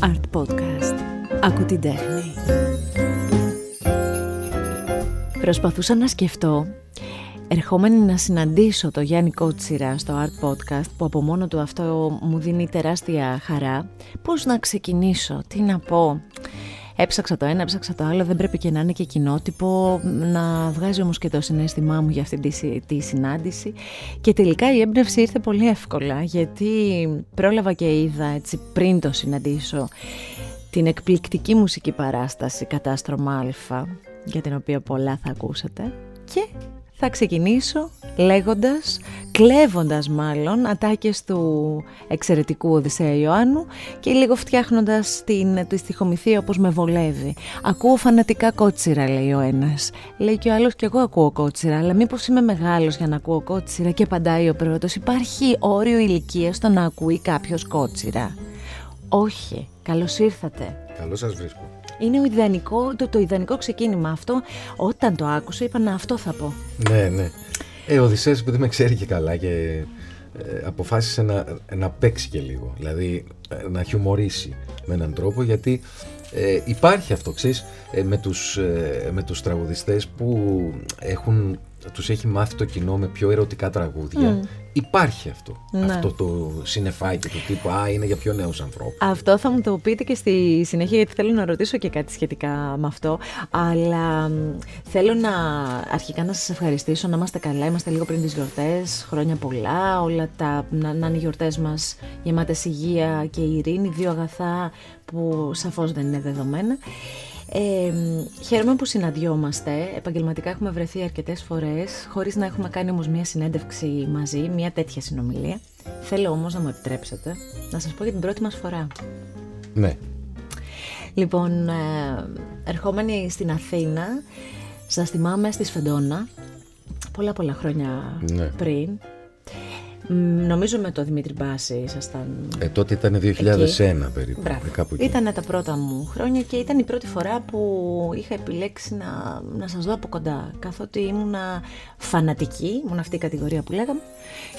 Art Podcast. Ακού την τέχνη. Προσπαθούσα να σκεφτώ Ερχόμενη να συναντήσω το Γιάννη Κότσιρα στο Art Podcast που από μόνο του αυτό μου δίνει τεράστια χαρά Πώς να ξεκινήσω, τι να πω Έψαξα το ένα, έψαξα το άλλο, δεν πρέπει και να είναι και κοινότυπο, να βγάζει όμως και το συνέστημά μου για αυτή τη, τη συνάντηση. Και τελικά η έμπνευση ήρθε πολύ εύκολα, γιατί πρόλαβα και είδα έτσι πριν το συναντήσω την εκπληκτική μουσική παράσταση Κατάστρωμα Α, για την οποία πολλά θα ακούσετε. Και θα ξεκινήσω λέγοντας, κλέβοντας μάλλον ατάκες του εξαιρετικού Οδυσσέα Ιωάννου και λίγο φτιάχνοντας την, τη στοιχομηθεία όπως με βολεύει. Ακούω φανατικά κότσιρα λέει ο ένας. Λέει και ο άλλος και εγώ ακούω κότσιρα, αλλά μήπως είμαι μεγάλος για να ακούω κότσιρα και απαντάει ο πρώτος. Υπάρχει όριο ηλικίας στο να ακούει κάποιος κότσιρα. Όχι, καλώς ήρθατε. Καλώς σας βρίσκω. Είναι ιδανικό, το, το ιδανικό ξεκίνημα αυτό. Όταν το άκουσα, είπα να αυτό θα πω. Ναι, ναι. Ε, ο Οδυσσέας επειδή με ξέρει και καλά και ε, αποφάσισε να, να παίξει και λίγο. Δηλαδή ε, να χιουμορίσει με έναν τρόπο γιατί ε, υπάρχει αυτό, ξέρεις, ε, με, τους, ε, με τους τραγουδιστές που έχουν, τους έχει μάθει το κοινό με πιο ερωτικά τραγούδια Υπάρχει αυτό. Ναι. Αυτό το συνεφάκι του τύπου Α, είναι για πιο νέους ανθρώπους. Αυτό θα μου το πείτε και στη συνέχεια, γιατί θέλω να ρωτήσω και κάτι σχετικά με αυτό. Αλλά θέλω να αρχικά να σας ευχαριστήσω, να είμαστε καλά. Είμαστε λίγο πριν τις γιορτές. Χρόνια πολλά. Όλα τα, να, να είναι οι γιορτές μας γεμάτες υγεία και ειρήνη. Δύο αγαθά που σαφώς δεν είναι δεδομένα. Ε, χαίρομαι που συναντιόμαστε. Επαγγελματικά έχουμε βρεθεί αρκετές φορές, χωρίς να έχουμε κάνει όμως μία συνέντευξη μαζί, μία τέτοια συνομιλία. Θέλω όμως να μου επιτρέψετε να σας πω για την πρώτη μας φορά. Ναι. Λοιπόν, ε, ερχόμενοι στην Αθήνα, σας θυμάμαι στη Σφεντόνα, πολλά πολλά χρόνια ναι. πριν. Νομίζω με το Δημήτρη Μπάση ήσασταν. Ε, τότε ήταν 2001 περίπου. Κάπου Ήταν τα πρώτα μου χρόνια και ήταν η πρώτη φορά που είχα επιλέξει να, να σας δω από κοντά. Καθότι ήμουνα φανατική, ήμουν αυτή η κατηγορία που λέγαμε.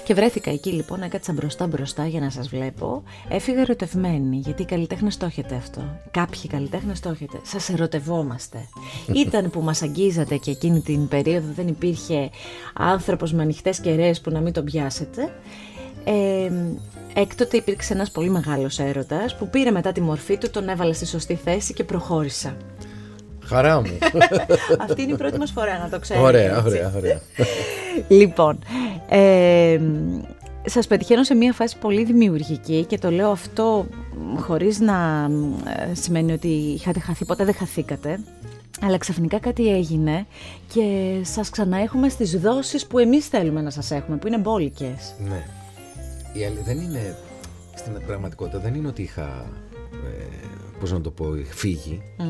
Και βρέθηκα εκεί λοιπόν, έκατσα μπροστά μπροστά για να σας βλέπω. Έφυγα ερωτευμένη, γιατί οι καλλιτέχνες το έχετε αυτό. Κάποιοι καλλιτέχνες το έχετε. Σας ερωτευόμαστε. ήταν που μας αγγίζατε και εκείνη την περίοδο δεν υπήρχε άνθρωπος με ανοιχτές κεραίες που να μην τον πιάσετε. Ε, έκτοτε υπήρξε ένας πολύ μεγάλος έρωτας που πήρε μετά τη μορφή του, τον έβαλε στη σωστή θέση και προχώρησα. Χαρά μου. Αυτή είναι η πρώτη μας φορά να το ξέρετε. Ωραία, ωραία, ωραία. λοιπόν, ε, σας πετυχαίνω σε μια φάση πολύ δημιουργική και το λέω αυτό χωρίς να ε, σημαίνει ότι είχατε χαθεί, ποτέ δεν χαθήκατε. Αλλά ξαφνικά κάτι έγινε και σας ξανά έχουμε στις δόσεις που εμείς θέλουμε να σας έχουμε, που είναι μπόλικες. Ναι. Η δεν είναι, στην πραγματικότητα δεν είναι ότι είχα, ε, πώς να το πω, φύγει. Mm.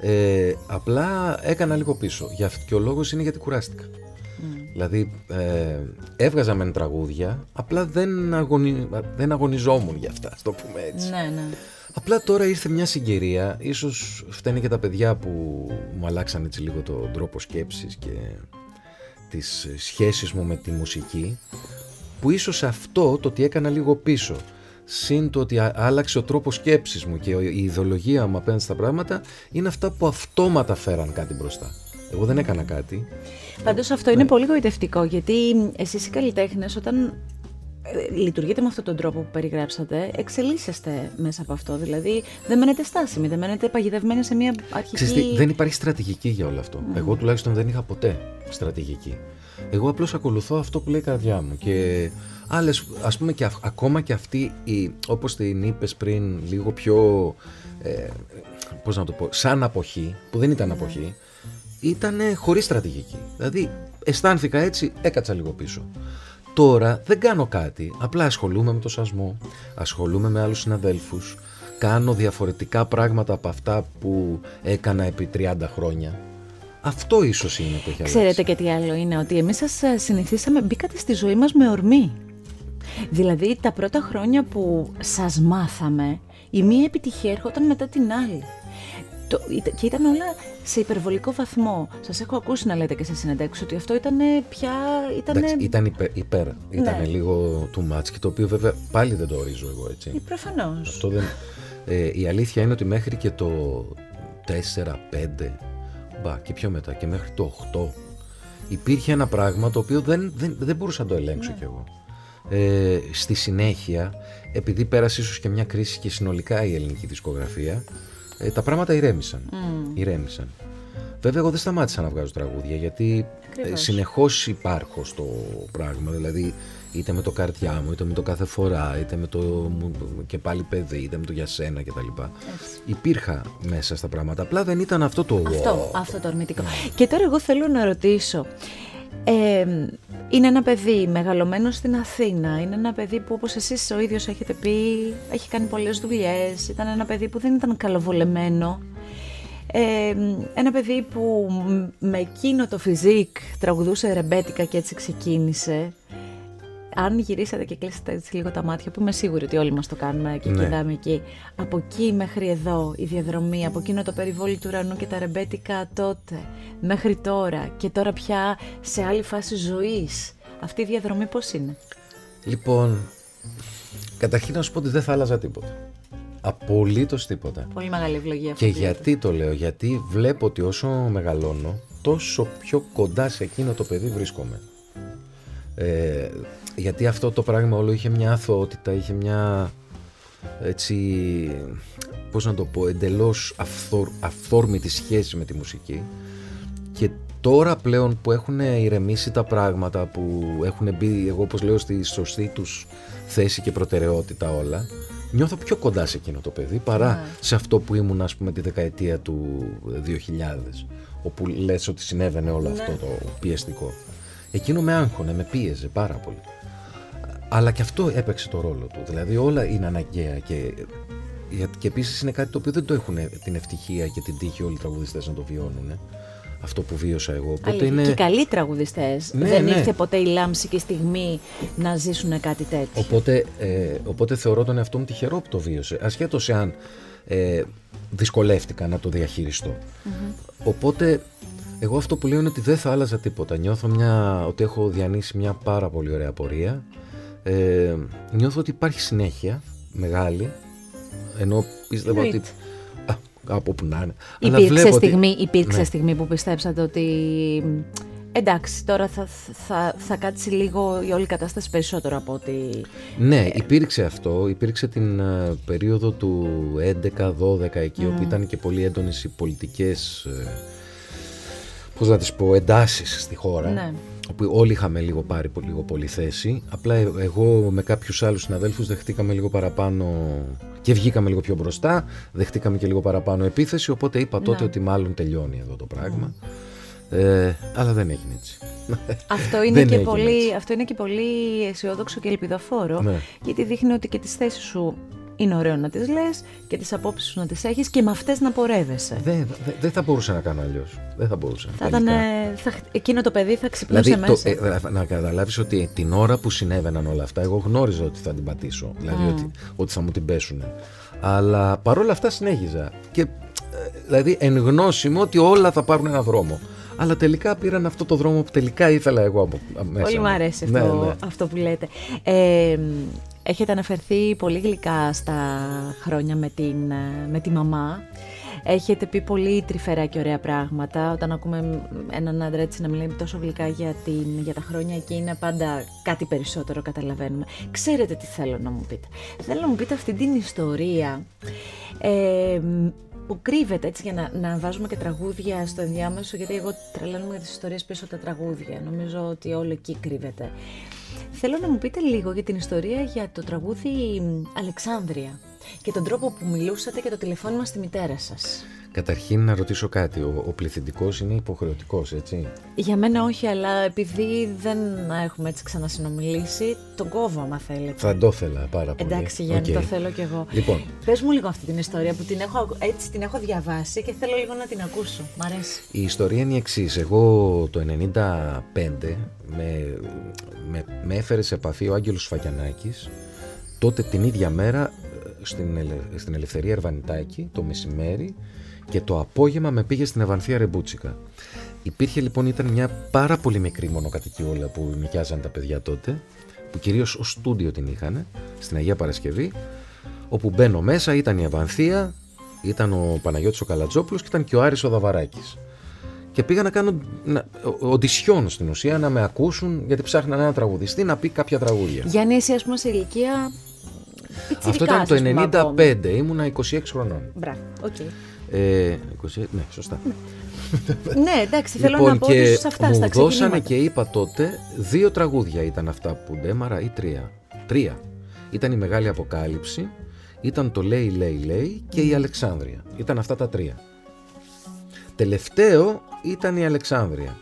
Ε, απλά έκανα λίγο πίσω. Για, και ο λόγος είναι γιατί κουράστηκα. Mm. Δηλαδή ε, έβγαζα μεν τραγούδια, απλά δεν, αγωνι... δεν αγωνιζόμουν για αυτά, το πούμε έτσι. Ναι, ναι. Απλά τώρα ήρθε μια συγκυρία, ίσως φταίνει και τα παιδιά που μου αλλάξαν έτσι λίγο τον τρόπο σκέψης και τις σχέσεις μου με τη μουσική, που ίσως αυτό το ότι έκανα λίγο πίσω, συν το ότι άλλαξε ο τρόπος σκέψης μου και η ιδεολογία μου απέναντι στα πράγματα, είναι αυτά που αυτόματα φέραν κάτι μπροστά. Εγώ δεν έκανα κάτι. Πάντως αυτό είναι ναι. πολύ γοητευτικό, γιατί εσείς οι καλλιτέχνες όταν ε, λειτουργείτε με αυτόν τον τρόπο που περιγράψατε, εξελίσσεστε μέσα από αυτό. Δηλαδή, δεν μένετε στάσιμοι, δεν μένετε παγιδευμένοι σε μια αρχική. Ξέρετε, δεν υπάρχει στρατηγική για όλο αυτό. Εγώ τουλάχιστον δεν είχα ποτέ στρατηγική. Εγώ απλώς ακολουθώ αυτό που λέει η καρδιά μου. Και άλλες, ας πούμε, και ακόμα και αυτή, η, όπως την είπες πριν, λίγο πιο. Ε, Πώς να το πω, σαν αποχή, που δεν ήταν αποχή, ήταν χωρίς στρατηγική. Δηλαδή, αισθάνθηκα έτσι, έκατσα λίγο πίσω. Τώρα δεν κάνω κάτι, απλά ασχολούμαι με το σασμό, ασχολούμαι με άλλους συναδέλφους, κάνω διαφορετικά πράγματα από αυτά που έκανα επί 30 χρόνια. Αυτό ίσως είναι το έχει Ξέρετε και τι άλλο είναι, ότι εμείς σας ε, συνηθίσαμε, μπήκατε στη ζωή μας με ορμή. Δηλαδή τα πρώτα χρόνια που σας μάθαμε, η μία επιτυχία έρχονταν μετά την άλλη. Το, και ήταν όλα σε υπερβολικό βαθμό. Σας έχω ακούσει να λέτε και σε συνεντεύξεις ότι αυτό ήταν πια. Ήτανε... Εντάξει, ήταν υπερ. υπερ. Ήταν ναι. λίγο too much και το οποίο βέβαια πάλι δεν το ορίζω εγώ έτσι. Ε, Προφανώς. δεν. Ε, η αλήθεια είναι ότι μέχρι και το 4-5, μπα και πιο μετά και μέχρι το 8, υπήρχε ένα πράγμα το οποίο δεν, δεν, δεν μπορούσα να το ελέγξω ναι. κι εγώ. Ε, στη συνέχεια, επειδή πέρασε ίσως και μια κρίση και συνολικά η ελληνική δισκογραφία, ε, τα πράγματα ηρέμησαν. Mm. ηρέμησαν. Βέβαια, εγώ δεν σταμάτησα να βγάζω τραγούδια γιατί ε, συνεχώς υπάρχω στο πράγμα. Δηλαδή, είτε με το καρτιά μου, είτε με το κάθε φορά, είτε με το και πάλι παιδί, είτε με το για σένα κτλ. Υπήρχα μέσα στα πράγματα. Απλά δεν ήταν αυτό το. Αυτό, αυτό το αρνητικό. Ναι. Και τώρα εγώ θέλω να ρωτήσω. Ε, είναι ένα παιδί μεγαλωμένο στην Αθήνα. Είναι ένα παιδί που όπως εσείς ο ίδιος έχετε πει έχει κάνει πολλές δουλειές. Ήταν ένα παιδί που δεν ήταν καλοβολεμένο. Ε, ένα παιδί που με εκείνο το φιζίκ τραγουδούσε ρεμπέτικα και έτσι ξεκίνησε. Αν γυρίσατε και κλείσετε έτσι λίγο τα μάτια, που είμαι σίγουρη ότι όλοι μας το κάνουμε και ναι. κοιτάμε εκεί, από εκεί μέχρι εδώ η διαδρομή, από εκείνο το περιβόλι του ουρανού και τα ρεμπέτικα τότε, μέχρι τώρα και τώρα πια σε άλλη φάση ζωής, αυτή η διαδρομή πώς είναι; Λοιπόν, καταρχήν να σου πω ότι δεν θα άλλαζα τίποτα. Απολύτως τίποτα. Πολύ μεγάλη ευλογία αυτή. Και γιατί το λέω, γιατί βλέπω ότι όσο μεγαλώνω, τόσο πιο κοντά σε εκείνο το παιδί βρίσκομαι. Ε, γιατί αυτό το πράγμα όλο είχε μια αθωότητα, είχε μια έτσι, πώς να το πω, εντελώς αυθόρ, αυθόρμητη σχέση με τη μουσική και τώρα πλέον που έχουν ηρεμήσει τα πράγματα, που έχουν μπει, εγώ όπως λέω, στη σωστή τους θέση και προτεραιότητα όλα, νιώθω πιο κοντά σε εκείνο το παιδί παρά ναι. σε αυτό που ήμουν ας πούμε τη δεκαετία του 2000 όπου λες ότι συνέβαινε όλο αυτό ναι. το πιεστικό. Εκείνο με άγχωνε, με πίεζε πάρα πολύ. Αλλά και αυτό έπαιξε το ρόλο του. Δηλαδή όλα είναι αναγκαία και, και επίσης είναι κάτι το οποίο δεν το έχουν την ευτυχία και την τύχη όλοι οι τραγουδιστές να το βιώνουν. Αυτό που βίωσα εγώ. Οπότε είναι... Και καλοί τραγουδιστές. Ναι, δεν ναι. ήρθε ποτέ η λάμψη και η στιγμή να ζήσουν κάτι τέτοιο. Οπότε, ε, οπότε θεωρώ τον εαυτό μου τυχερό που το βίωσε. Ασχέτως εάν ε, δυσκολεύτηκα να το διαχειριστω Οπότε εγώ αυτό που λέω είναι ότι δεν θα άλλαζα τίποτα. Νιώθω μια, ότι έχω διανύσει μια πάρα πολύ ωραία πορεία. Ε, νιώθω ότι υπάρχει συνέχεια μεγάλη, ενώ πίστευα ότι... Α, από που να είναι. Υπήρξε, στιγμή, ότι... υπήρξε ναι. στιγμή που πιστέψατε ότι εντάξει, τώρα θα, θα, θα κάτσει λίγο η όλη κατάσταση περισσότερο από ότι... Ναι, υπήρξε αυτό. Υπήρξε την uh, περίοδο του 11-12 εκεί, mm. όπου ήταν και πολύ έντονες οι πολιτικές, uh, πώς να τις πω, εντάσεις στη χώρα. Ναι όπου όλοι είχαμε λίγο πάρει λίγο πολύ θέση. Απλά ε, εγώ με κάποιους άλλους συναδέλφους δεχτήκαμε λίγο παραπάνω και βγήκαμε λίγο πιο μπροστά, δεχτήκαμε και λίγο παραπάνω επίθεση, οπότε είπα τότε ναι. ότι μάλλον τελειώνει εδώ το πράγμα. Ε, αλλά δεν έγινε έτσι. Αυτό είναι, και πολύ, αυτό είναι και πολύ αισιόδοξο και ελπιδοφόρο, ναι. γιατί δείχνει ότι και τις θέσεις σου είναι ωραίο να τις λες και τις απόψεις σου να τις έχεις και με αυτές να πορεύεσαι. Δεν δε, θα μπορούσα να κάνω αλλιώς. Δεν θα μπορούσα. Θα ήταν, θα, εκείνο το παιδί θα ξυπνούσε δηλαδή, μέσα. Το, ε, να καταλάβεις ότι την ώρα που συνέβαιναν όλα αυτά, εγώ γνώριζα ότι θα την πατήσω. Δηλαδή ότι, ότι θα μου την πέσουν. Αλλά παρόλα αυτά συνέχιζα. Και ε, δηλαδή εν γνώση μου ότι όλα θα πάρουν ένα δρόμο. Αλλά τελικά πήραν αυτό το δρόμο που τελικά ήθελα εγώ από μέσα. Πολύ μου αρέσει αυτό, ναι, ναι. αυτό που λέτε. Ε, Έχετε αναφερθεί πολύ γλυκά στα χρόνια με, την, με τη μαμά. Έχετε πει πολύ τρυφερά και ωραία πράγματα. Όταν ακούμε έναν άντρα έτσι να μιλάει τόσο γλυκά για, την, για τα χρόνια εκείνα, πάντα κάτι περισσότερο καταλαβαίνουμε. Ξέρετε τι θέλω να μου πείτε. Θέλω να μου πείτε αυτή την ιστορία ε, που κρύβεται έτσι για να, να βάζουμε και τραγούδια στο ενδιάμεσο, γιατί εγώ τρελαίνομαι για τις ιστορίες πίσω από τα τραγούδια. Νομίζω ότι όλο εκεί κρύβεται. Θέλω να μου πείτε λίγο για την ιστορία για το τραγούδι Αλεξάνδρεια και τον τρόπο που μιλούσατε και το τηλεφώνημα στη μητέρα σας. Καταρχήν να ρωτήσω κάτι. Ο, ο πληθυντικός είναι υποχρεωτικός, έτσι; Για μένα όχι, αλλά επειδή δεν έχουμε έτσι ξανασυνομιλήσει, τον κόβω, άμα θέλετε. Θα το ήθελα πάρα πολύ. Εντάξει, Γιάννη, okay. το θέλω κι εγώ. Λοιπόν. Πες μου λίγο αυτή την ιστορία που την έχω, έτσι την έχω διαβάσει και θέλω λίγο να την ακούσω. Μ' αρέσει. Η ιστορία είναι η εξής. Εγώ το 1995 με, με, με έφερε σε επαφή ο Άγγελος Φακιανάκης τότε την ίδια μέρα στην, στην Ελευθερία Ερβανιτάκη το μεσημέρι και το απόγευμα με πήγε στην Ευανθία Ρεμπούτσικα. Υπήρχε λοιπόν, ήταν μια πάρα πολύ μικρή μονοκατοικιόλα που νοικιάζαν τα παιδιά τότε, που κυρίως ως στούντιο την είχαν, στην Αγία Παρασκευή, όπου μπαίνω μέσα, ήταν η Ευανθία, ήταν ο Παναγιώτης ο Καλατζόπουλος και ήταν και ο Άρης ο Δαβαράκης. Και πήγα να κάνω οντισιόν στην ουσία να με ακούσουν γιατί ψάχναν ένα τραγουδιστή να πει κάποια τραγούδια. Γιάννη, εσύ ας πούμε σε ηλικία Αυτό ήταν το 95, ήμουνα 26 χρονών. Μπράβο, OK. Okay. Ε, 20, ναι, σωστά. ναι, εντάξει, θέλω λοιπόν, να πω ότι σε αυτά μου στα δώσανε και είπα τότε δύο τραγούδια ήταν αυτά που ντέμαρα ή τρία. Τρία. Ήταν η Μεγάλη Αποκάλυψη, ήταν το Λέει Λέει Λέει και η Αλεξάνδρεια. Ήταν αυτά τα τρία. Τελευταίο ήταν η Αλεξάνδρεια.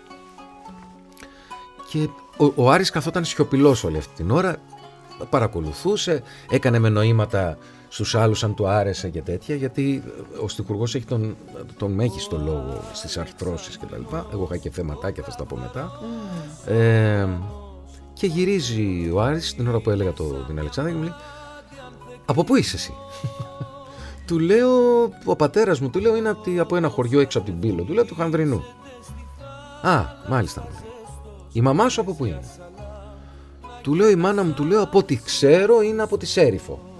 Και ο, ο Άρης καθόταν σιωπηλός όλη αυτή την ώρα, παρακολουθούσε, έκανε με νοήματα στους άλλους αν του άρεσε και τέτοια, γιατί ο στιχουργός έχει τον, τον μέγιστο λόγο στις αρθρώσεις και τα λοιπά. Εγώ είχα και θεματάκια, θα στα πω μετά. Ε, και γυρίζει ο Άρης την ώρα που έλεγα το, την Αλεξάνδρα και μου λέει «Από πού είσαι εσύ» Του λέω, ο πατέρας μου του λέω είναι από ένα χωριό έξω από την Πύλο, του λέω του Χανδρινού. Α, μάλιστα. Η μαμά σου από πού είναι; Του λέω η μάνα μου, του λέω από ό,τι ξέρω είναι από τη Σέριφο.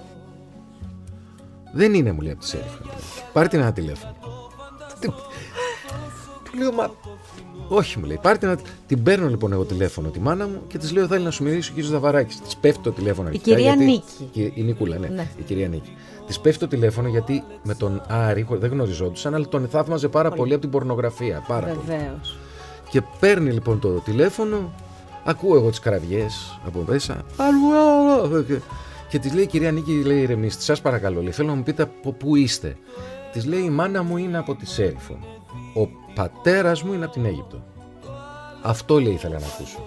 Δεν είναι, μου λέει από τη Σέριφο. Πάρε την ένα τηλέφωνο. Του λέω, μα. Όχι, μου λέει. Πάρε την, την παίρνω λοιπόν εγώ τηλέφωνο τη μάνα μου και της λέω: Θέλει να σου μιλήσει ο κύριος Δαβαράκης. Της πέφτει το τηλέφωνο. Η κυρία Νίκη. Η Νικούλα, ναι. ναι. Η κυρία Νίκη. Της πέφτει το τηλέφωνο γιατί με τον Άρη δεν γνωριζόντουσαν, αλλά τον θαύμαζε πάρα πολύ, πολύ από την πορνογραφία. Πάρα Βεβαίως. Και παίρνει λοιπόν το τηλέφωνο, ακούω εγώ τις κραυγές από μέσα. Και της λέει η κυρία Νίκη, λέει ηρεμήστε, σας παρακαλώ, λέει, θέλω να μου πείτε από πού είστε. Της λέει η μάνα μου είναι από τη Σέριφο. Ο πατέρας μου είναι από την Αίγυπτο. Αυτό λέει ήθελα να ακούσω.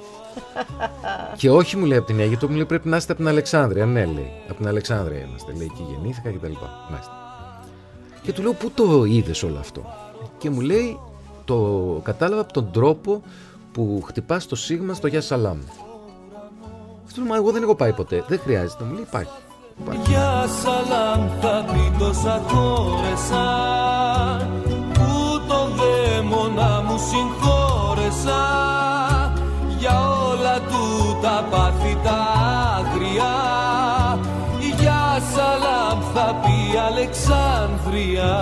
και όχι μου λέει από την Αίγυπτο, μου λέει πρέπει να είστε από την Αλεξάνδρεια. Ναι, λέει. Από την Αλεξάνδρεια είμαστε. Λέει εκεί γεννήθηκα κτλ. Μάλιστα. Και του λέω πού το είδες όλο αυτό; Και μου λέει το κατάλαβα από τον τρόπο που χτυπάς το σίγμα στο Γεια Σαλάμ. Αυτό μα εγώ δεν έχω πάει ποτέ. Δεν χρειάζεται. Μου λέει υπάρχει. Γεια Σαλάμ θα πει τόσα χώρεσα που το δαίμονα μου συγχώρεσα για όλα του τα πάθη τα άγρια Γεια Σαλάμ θα πει Αλεξάνδρεια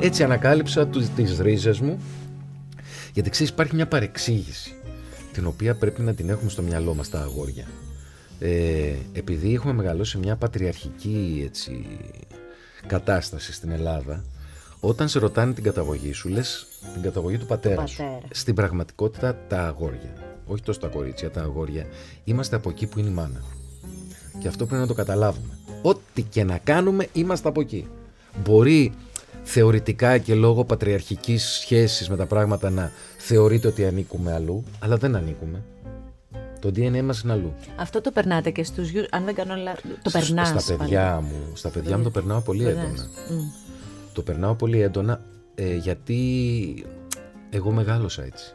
Έτσι ανακάλυψα τις ρίζες μου γιατί ξέρεις υπάρχει μια παρεξήγηση την οποία πρέπει να την έχουμε στο μυαλό μας τα αγόρια. Ε, επειδή έχουμε μεγαλώσει μια πατριαρχική έτσι, κατάσταση στην Ελλάδα, όταν σε ρωτάνε την καταγωγή σου, λες την καταγωγή του πατέρα, σου. Στην πραγματικότητα τα αγόρια, όχι τόσο τα κορίτσια, τα αγόρια, είμαστε από εκεί που είναι η μάνα. Και αυτό πρέπει να το καταλάβουμε. Ό,τι και να κάνουμε, είμαστε από εκεί. Μπορεί θεωρητικά και λόγω πατριαρχικής σχέσης με τα πράγματα να θεωρείτε ότι ανήκουμε αλλού, αλλά δεν ανήκουμε. Το DNA μας είναι αλλού. Αυτό το περνάτε και στους γιους, αν δεν κάνω λάθος, το περνάς. Στα παιδιά μου, στα παιδιά μου το περνάω πολύ έντονα. Το περνάω πολύ έντονα ε, γιατί εγώ μεγάλωσα έτσι.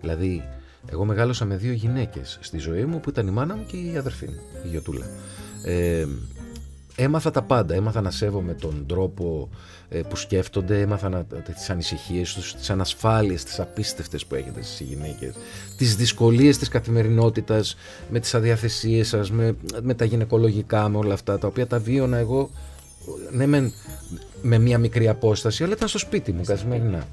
Δηλαδή, εγώ μεγάλωσα με δύο γυναίκες στη ζωή μου που ήταν η μάνα μου και η αδερφή μου, η Γιωτούλα. Ε, έμαθα τα πάντα. Έμαθα να σέβομαι τον τρόπο ε, που σκέφτονται, έμαθα να, τις ανησυχίες τους, τις ανασφάλειες, τις απίστευτες που έχετε στις γυναίκες, τις δυσκολίες της καθημερινότητας, με τις αδιαθεσίες σας, με, με τα γυναικολογικά, με όλα αυτά, τα οποία τα βίωνα εγώ, ναι με, με μια μικρή απόσταση, αλλά ήταν στο σπίτι μου καθημερινά.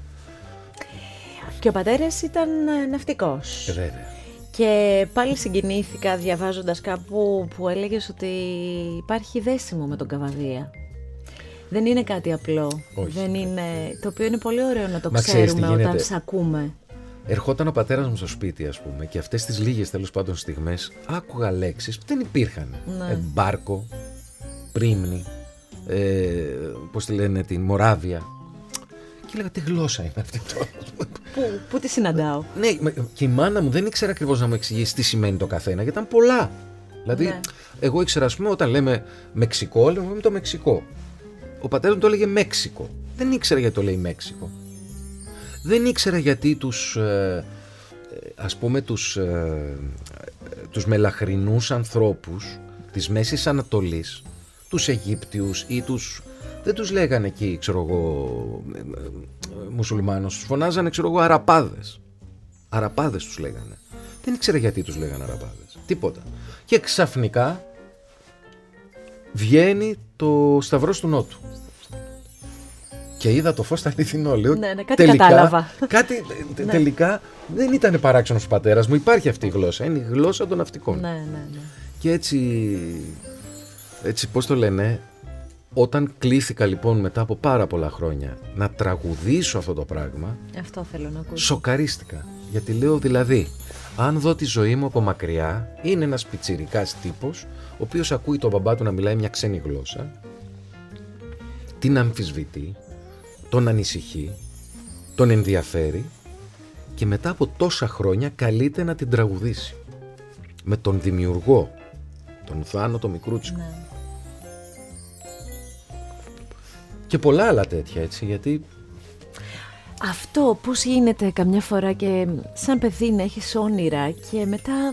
Και ο πατέρας ήταν ε, ναυτικός. Ε, βέβαια. Και πάλι συγκινήθηκα διαβάζοντας κάπου που έλεγες ότι υπάρχει δέσιμο με τον Καβαδία. Δεν είναι κάτι απλό. Δεν είναι... Το οποίο είναι πολύ ωραίο να το ξέρουμε όταν σ' ακούμε. Ερχόταν ο πατέρας μου στο σπίτι, ας πούμε, και αυτές τις λίγες τέλος πάντων στιγμές άκουγα λέξεις που δεν υπήρχαν. Ναι. Ε, μπάρκο, πρίμνη, ε, πώς τη λένε, την Μοράβια. Και έλεγα τι γλώσσα είναι αυτή τώρα. Πού, πού τη συναντάω; Ναι, και η μάνα μου δεν ήξερα ακριβώς να μου εξηγήσει τι σημαίνει το καθένα, γιατί ήταν πολλά. Δηλαδή, ναι. εγώ ήξερα, ας πούμε, όταν λέμε Μεξικό, λέμε το Μεξικό. Ο πατέρας μου το έλεγε Μέξικο. Δεν ήξερα γιατί το λέει Μέξικο. Δεν ήξερα γιατί τους, ε, ας πούμε, τους, ε, τους μελαχρινούς ανθρώπους της Μέσης Ανατολής τους Αιγύπτιους ή τους... Δεν τους λέγανε εκεί, ξέρω εγώ, ε, ε, μουσουλμάνους. Τους φωνάζανε, ξέρω εγώ, αραπάδες. Αραπάδες τους λέγανε. Δεν ήξερα γιατί τους λέγανε αραπάδες. Τίποτα. Και ξαφνικά βγαίνει το Σταυρός του Νότου. Και είδα το φως στα αληθινό. Λέω, ναι, ναι, κάτι κατάλαβα. Κάτι, ναι. τελικά δεν ήταν παράξενος ο πατέρας μου. Υπάρχει αυτή η γλώσσα. Είναι η γλώσσα των ναυτικών. Ναι, ναι, ναι. Και έτσι, έτσι πώς το λένε, όταν κλήθηκα λοιπόν μετά από πάρα πολλά χρόνια να τραγουδήσω αυτό το πράγμα. Αυτό θέλω να ακούσω. Σοκαρίστηκα. Γιατί λέω δηλαδή, αν δω τη ζωή μου από μακριά, είναι ένας πιτσιρικάς τύπος, ο οποίος ακούει τον μπαμπά του να μιλάει μια ξένη γλώσσα, την αμφισβητεί, τον ανησυχεί, τον ενδιαφέρει και μετά από τόσα χρόνια καλείται να την τραγουδήσει. Με τον δημιουργό, τον Θάνο το Μικρούτσικο. Ναι. Και πολλά άλλα τέτοια έτσι, γιατί... Αυτό πώς γίνεται καμιά φορά και σαν παιδί να έχεις όνειρα και μετά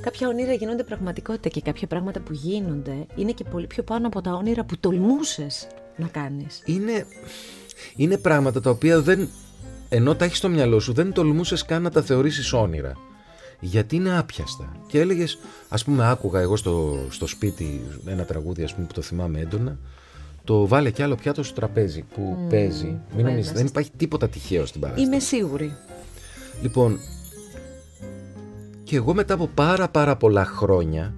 κάποια όνειρα γίνονται πραγματικότητα και κάποια πράγματα που γίνονται είναι και πολύ πιο πάνω από τα όνειρα που τολμούσες να κάνεις. Είναι, είναι πράγματα τα οποία δεν, ενώ τα έχεις στο μυαλό σου, δεν τολμούσες καν να τα θεωρήσεις όνειρα. Γιατί είναι άπιαστα. Και έλεγες, ας πούμε, άκουγα εγώ στο, στο σπίτι ένα τραγούδι ας πούμε, που το θυμάμαι έντονα. Το βάλε κι άλλο πιάτο στο τραπέζι που mm, παίζει. Μην νομίζεις, δεν υπάρχει τίποτα τυχαίο στην παράσταση. Είμαι σίγουρη. Λοιπόν, και εγώ μετά από πάρα πάρα πολλά χρόνια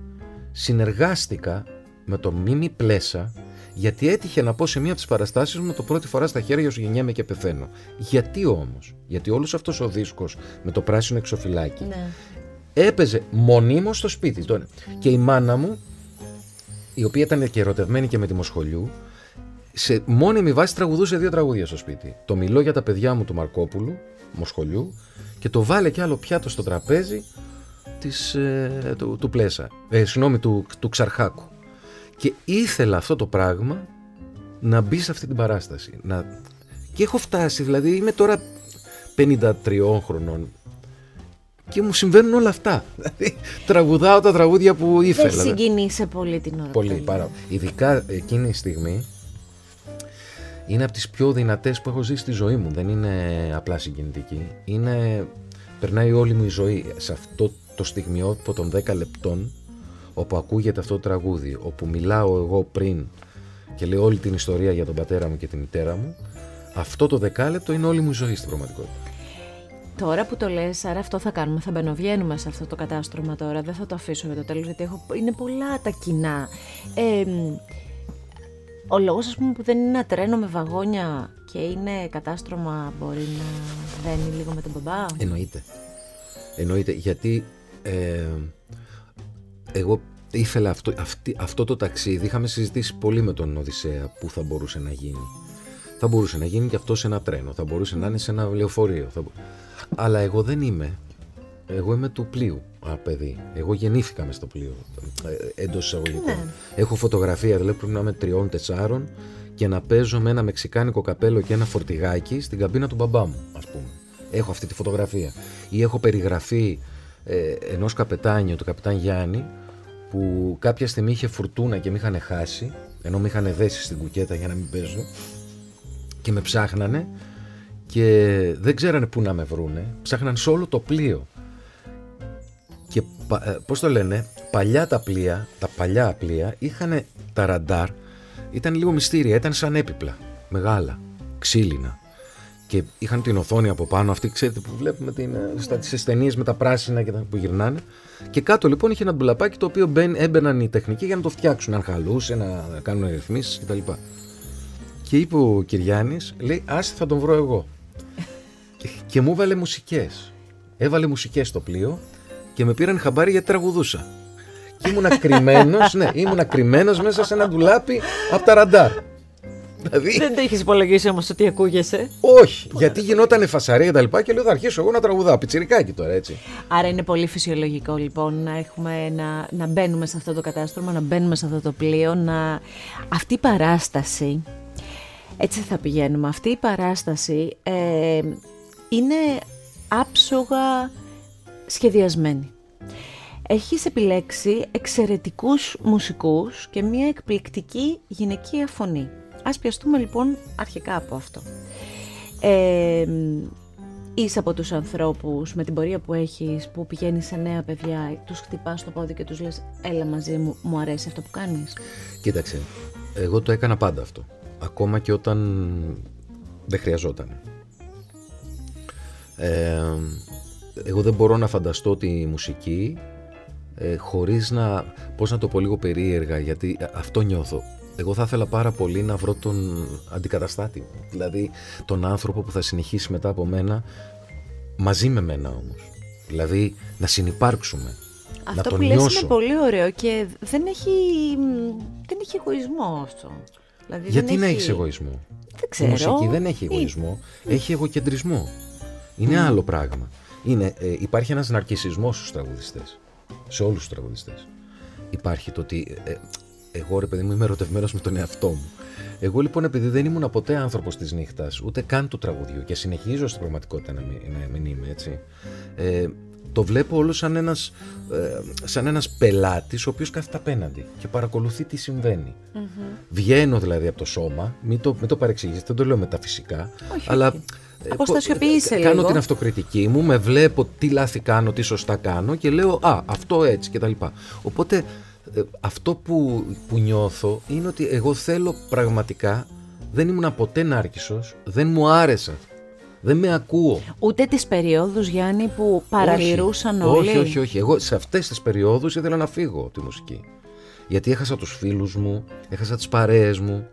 συνεργάστηκα με τον Μίμη Πλέσα γιατί έτυχε να πω σε μία από τις παραστάσεις μου το πρώτη φορά στα χέρια σου γεννιέμαι και πεθαίνω. Γιατί όμως, Γιατί όλος αυτός ο δίσκος με το πράσινο εξοφυλάκι ναι. έπαιζε μονίμως στο σπίτι. Και η μάνα μου, η οποία ήταν και ερωτευμένη και με τη Μοσχολιού, σε μόνιμη βάση τραγουδούσε δύο τραγούδια στο σπίτι. Το Μιλώ για τα παιδιά μου του Μαρκόπουλου, Μοσχολιού, και το Βάλε κι άλλο πιάτο στο τραπέζι της, ε, του, του Πλέσα. Ε, συγγνώμη, του, του Ξαρχάκου. Και ήθελα αυτό το πράγμα να μπει σε αυτή την παράσταση. Να... Και έχω φτάσει, δηλαδή είμαι τώρα 53 χρονών και μου συμβαίνουν όλα αυτά. Δηλαδή τραγουδάω τα τραγούδια που ήθελα. Δεν συγκινείσαι πολύ την ώρα Πολύ, πάρα. Ειδικά εκείνη τη στιγμή είναι από τις πιο δυνατές που έχω ζήσει στη ζωή μου. Δεν είναι απλά συγκινητική. Είναι... Περνάει όλη μου η ζωή σε αυτό το στιγμιότυπο των 10 λεπτών όπου ακούγεται αυτό το τραγούδι, όπου μιλάω εγώ πριν και λέω όλη την ιστορία για τον πατέρα μου και τη μητέρα μου, αυτό το δεκάλεπτο είναι όλη μου η ζωή στην πραγματικότητα. Τώρα που το λες, άρα αυτό θα κάνουμε, θα μπαινοβγαίνουμε σε αυτό το κατάστρωμα τώρα, δεν θα το αφήσω για το τέλος, γιατί έχω, είναι πολλά τα κοινά. Ε, ο λόγος, ας πούμε, που δεν είναι ένα τρένο με βαγόνια και είναι κατάστρωμα μπορεί να δένει λίγο με τον μπαμπά; Εννοείται. Εννοείται, γιατί ε, εγώ ήθελα αυτό, αυτή, αυτό το ταξίδι, είχαμε συζητήσει πολύ με τον Οδυσσέα που θα μπορούσε να γίνει. Θα μπορούσε να γίνει και αυτό σε ένα τρένο, θα μπορούσε να είναι σε ένα λεωφορείο. Θα... Αλλά εγώ δεν είμαι. Εγώ είμαι του πλοίου, α, παιδί. Εγώ γεννήθηκα μες στο πλοίο, ε, εντός εισαγωγικών. Ναι. Έχω φωτογραφία, δηλαδή πρέπει να είμαι τριών-τεσσάρων και να παίζω με ένα μεξικάνικο καπέλο και ένα φορτηγάκι στην καμπίνα του μπαμπά μου, ας πούμε. Έχω αυτή τη φωτογραφία. Ή έχω περιγραφεί ε, ενός καπετάνιου, του καπετάν Γιάννη, που κάποια στιγμή είχε φουρτούνα και με είχαν χάσει, ενώ με είχαν δέσει στην κουκέτα για να μην παίζω και με ψάχνανε και δεν ξέρανε πού να με βρούνε, ψάχναν σε όλο το πλοίο. Και ε, πώς το λένε, παλιά τα πλοία, τα παλιά πλοία είχαν τα ραντάρ, ήταν λίγο μυστήρια, ήταν σαν έπιπλα, μεγάλα, ξύλινα και είχαν την οθόνη από πάνω, αυτή ξέρετε που βλέπουμε την, ε, στα, τις ταινίε με τα πράσινα και τα, που γυρνάνε. Και κάτω λοιπόν είχε ένα μπουλαπάκι το οποίο μπαίν, έμπαιναν οι τεχνικοί για να το φτιάξουν, αν χαλούσε, να κάνουν ρυθμίσεις κτλ. Και είπε ο Κυριάννης, λέει, άσε θα τον βρω εγώ. και, και μου έβαλε μουσικές. Έβαλε μουσικές στο πλοίο και με πήραν χαμπάρι γιατί τραγουδούσα. Και ήμουν κρυμμένο, ναι, ήμουν κρυμμένο μέσα σε ένα ντουλάπι από τα ραντάρ. Δηλαδή... Δεν το έχεις υπολογίσει όμως ότι ακούγεσαι. Όχι, γιατί γινόταν φασαρία και τα λοιπά και λέω θα αρχίσω εγώ να τραγουδάω. Πιτσιρικάκι τώρα έτσι. Άρα είναι πολύ φυσιολογικό λοιπόν να, έχουμε, να, να μπαίνουμε σε αυτό το κατάστρωμα, να μπαίνουμε σε αυτό το πλοίο, να... Αυτή η παράσταση, έτσι θα πηγαίνουμε, αυτή η παράσταση ε, είναι άψογα σχεδιασμένη. Έχεις επιλέξει εξαιρετικούς μουσικούς και μια εκπληκτική γυναικεία φωνή. Ας πιαστούμε λοιπόν αρχικά από αυτό. Ε, είσαι από τους ανθρώπους με την πορεία που έχεις που πηγαίνεις σε νέα παιδιά, τους χτυπάς το πόδι και τους λες έλα μαζί μου, μου αρέσει αυτό που κάνεις. Κοίταξε, εγώ το έκανα πάντα αυτό. Ακόμα και όταν δεν χρειαζόταν. Ε, εγώ δεν μπορώ να φανταστώ τη μουσική ε, χωρίς να, πώς να το πω λίγο περίεργα, γιατί αυτό νιώθω. Εγώ θα ήθελα πάρα πολύ να βρω τον αντικαταστάτη, δηλαδή τον άνθρωπο που θα συνεχίσει μετά από μένα, μαζί με μένα όμως. Δηλαδή να συνυπάρξουμε. Αυτό να τον που λες νιώσω. είναι πολύ ωραίο και δεν έχει, δεν έχει εγωισμό αυτό. Δηλαδή Γιατί δεν να έχει... έχεις εγωισμό; Δεν Η ξέρω. μουσική δεν έχει Ή- εγωισμό, έχει εγωκεντρισμό. Είναι άλλο πράγμα. Είναι, ε, υπάρχει ένας ναρκισισμός στους τραγουδιστές. Σε όλους τους τραγουδιστές. Υπάρχει το ότι ε, εγώ ρε παιδί μου είμαι ερωτευμένος με τον εαυτό μου. Εγώ λοιπόν επειδή δεν ήμουν ποτέ άνθρωπος της νύχτας, ούτε καν του τραγουδιού και συνεχίζω στην πραγματικότητα να μην, να μην είμαι έτσι, ε, το βλέπω όλο σαν ένας, ε, σαν ένας πελάτης ο οποίος κάθεται απέναντι και παρακολουθεί τι συμβαίνει. Βγαίνω δηλαδή από το σώμα, μην το, μην το παρεξηγήσετε, δεν το λέω μεταφυσικά, Όχι, αλλά όχι. ε, Αποστασιοποιείσαι πο- Κάνω λίγο. την αυτοκριτική μου, με βλέπω τι λάθη κάνω, τι σωστά κάνω και λέω «Α, αυτό έτσι» κτλ. Οπότε ε, αυτό που, που νιώθω είναι ότι εγώ θέλω πραγματικά, δεν ήμουν ποτέ νάρκισσος, δεν μου άρεσε, δεν με ακούω. Ούτε τις περιόδους, Γιάννη, που παραλυρούσαν όχι, όλοι; Όχι, όχι, όχι. Εγώ σε αυτές τις περιόδους ήθελα να φύγω από τη μουσική. Γιατί έχασα τους φίλους μου, έχασα τις παρέες μου.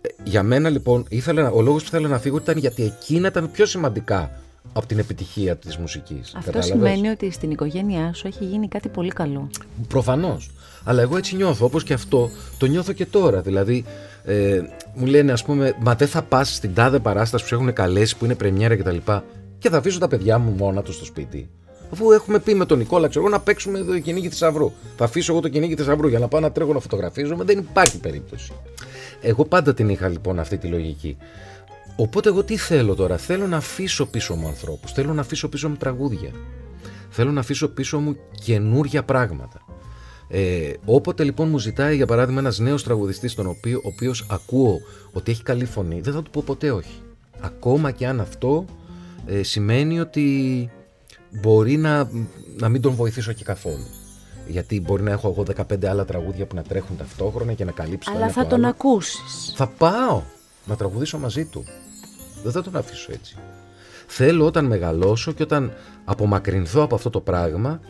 Ε, Για μένα λοιπόν, ήθελα, να- ο λόγος που ήθελα να φύγω ήταν γιατί εκείνα ήταν πιο σημαντικά από την επιτυχία της μουσικής. Αυτό Κατάλαβες; σημαίνει ότι στην οικογένειά σου έχει γίνει κάτι πολύ καλό. Προφανώς. Αλλά εγώ έτσι νιώθω, όπως και αυτό το νιώθω και τώρα. Δηλαδή, ε, μου λένε, ας πούμε, Μα δεν θα πας στην τάδε παράσταση που σε έχουν καλέσει, που είναι πρεμιέρα κτλ. Και, και θα αφήσω τα παιδιά μου μόνα τους στο σπίτι. Αφού έχουμε πει με τον Νικόλα, ξέρω εγώ, να παίξουμε το κυνήγι θησαυρού. Θα αφήσω εγώ το κυνήγι θησαυρού για να πάω να τρέχω να φωτογραφίζομαι. Δεν υπάρχει περίπτωση. Εγώ πάντα την είχα λοιπόν αυτή τη λογική. Οπότε εγώ τι θέλω τώρα, θέλω να αφήσω πίσω μου ανθρώπους, θέλω να αφήσω πίσω μου τραγούδια, θέλω να αφήσω πίσω μου καινούρια πράγματα. Ε, όποτε λοιπόν μου ζητάει για παράδειγμα ένας νέος τραγουδιστής τον οποίο, ο οποίος ακούω ότι έχει καλή φωνή, δεν θα του πω ποτέ όχι. Ακόμα και αν αυτό ε, σημαίνει ότι μπορεί να, να μην τον βοηθήσω και καθόλου. Γιατί μπορεί να έχω εγώ 15 άλλα τραγούδια που να τρέχουν ταυτόχρονα και να καλύψω το Αλλά ένα θα το τον άλλο. ακούσεις. Θα πάω να τραγουδήσω μαζί του. Δεν θα τον αφήσω έτσι. Θέλω όταν μεγαλώσω και όταν απομακρυνθώ από αυτό το πράγμα,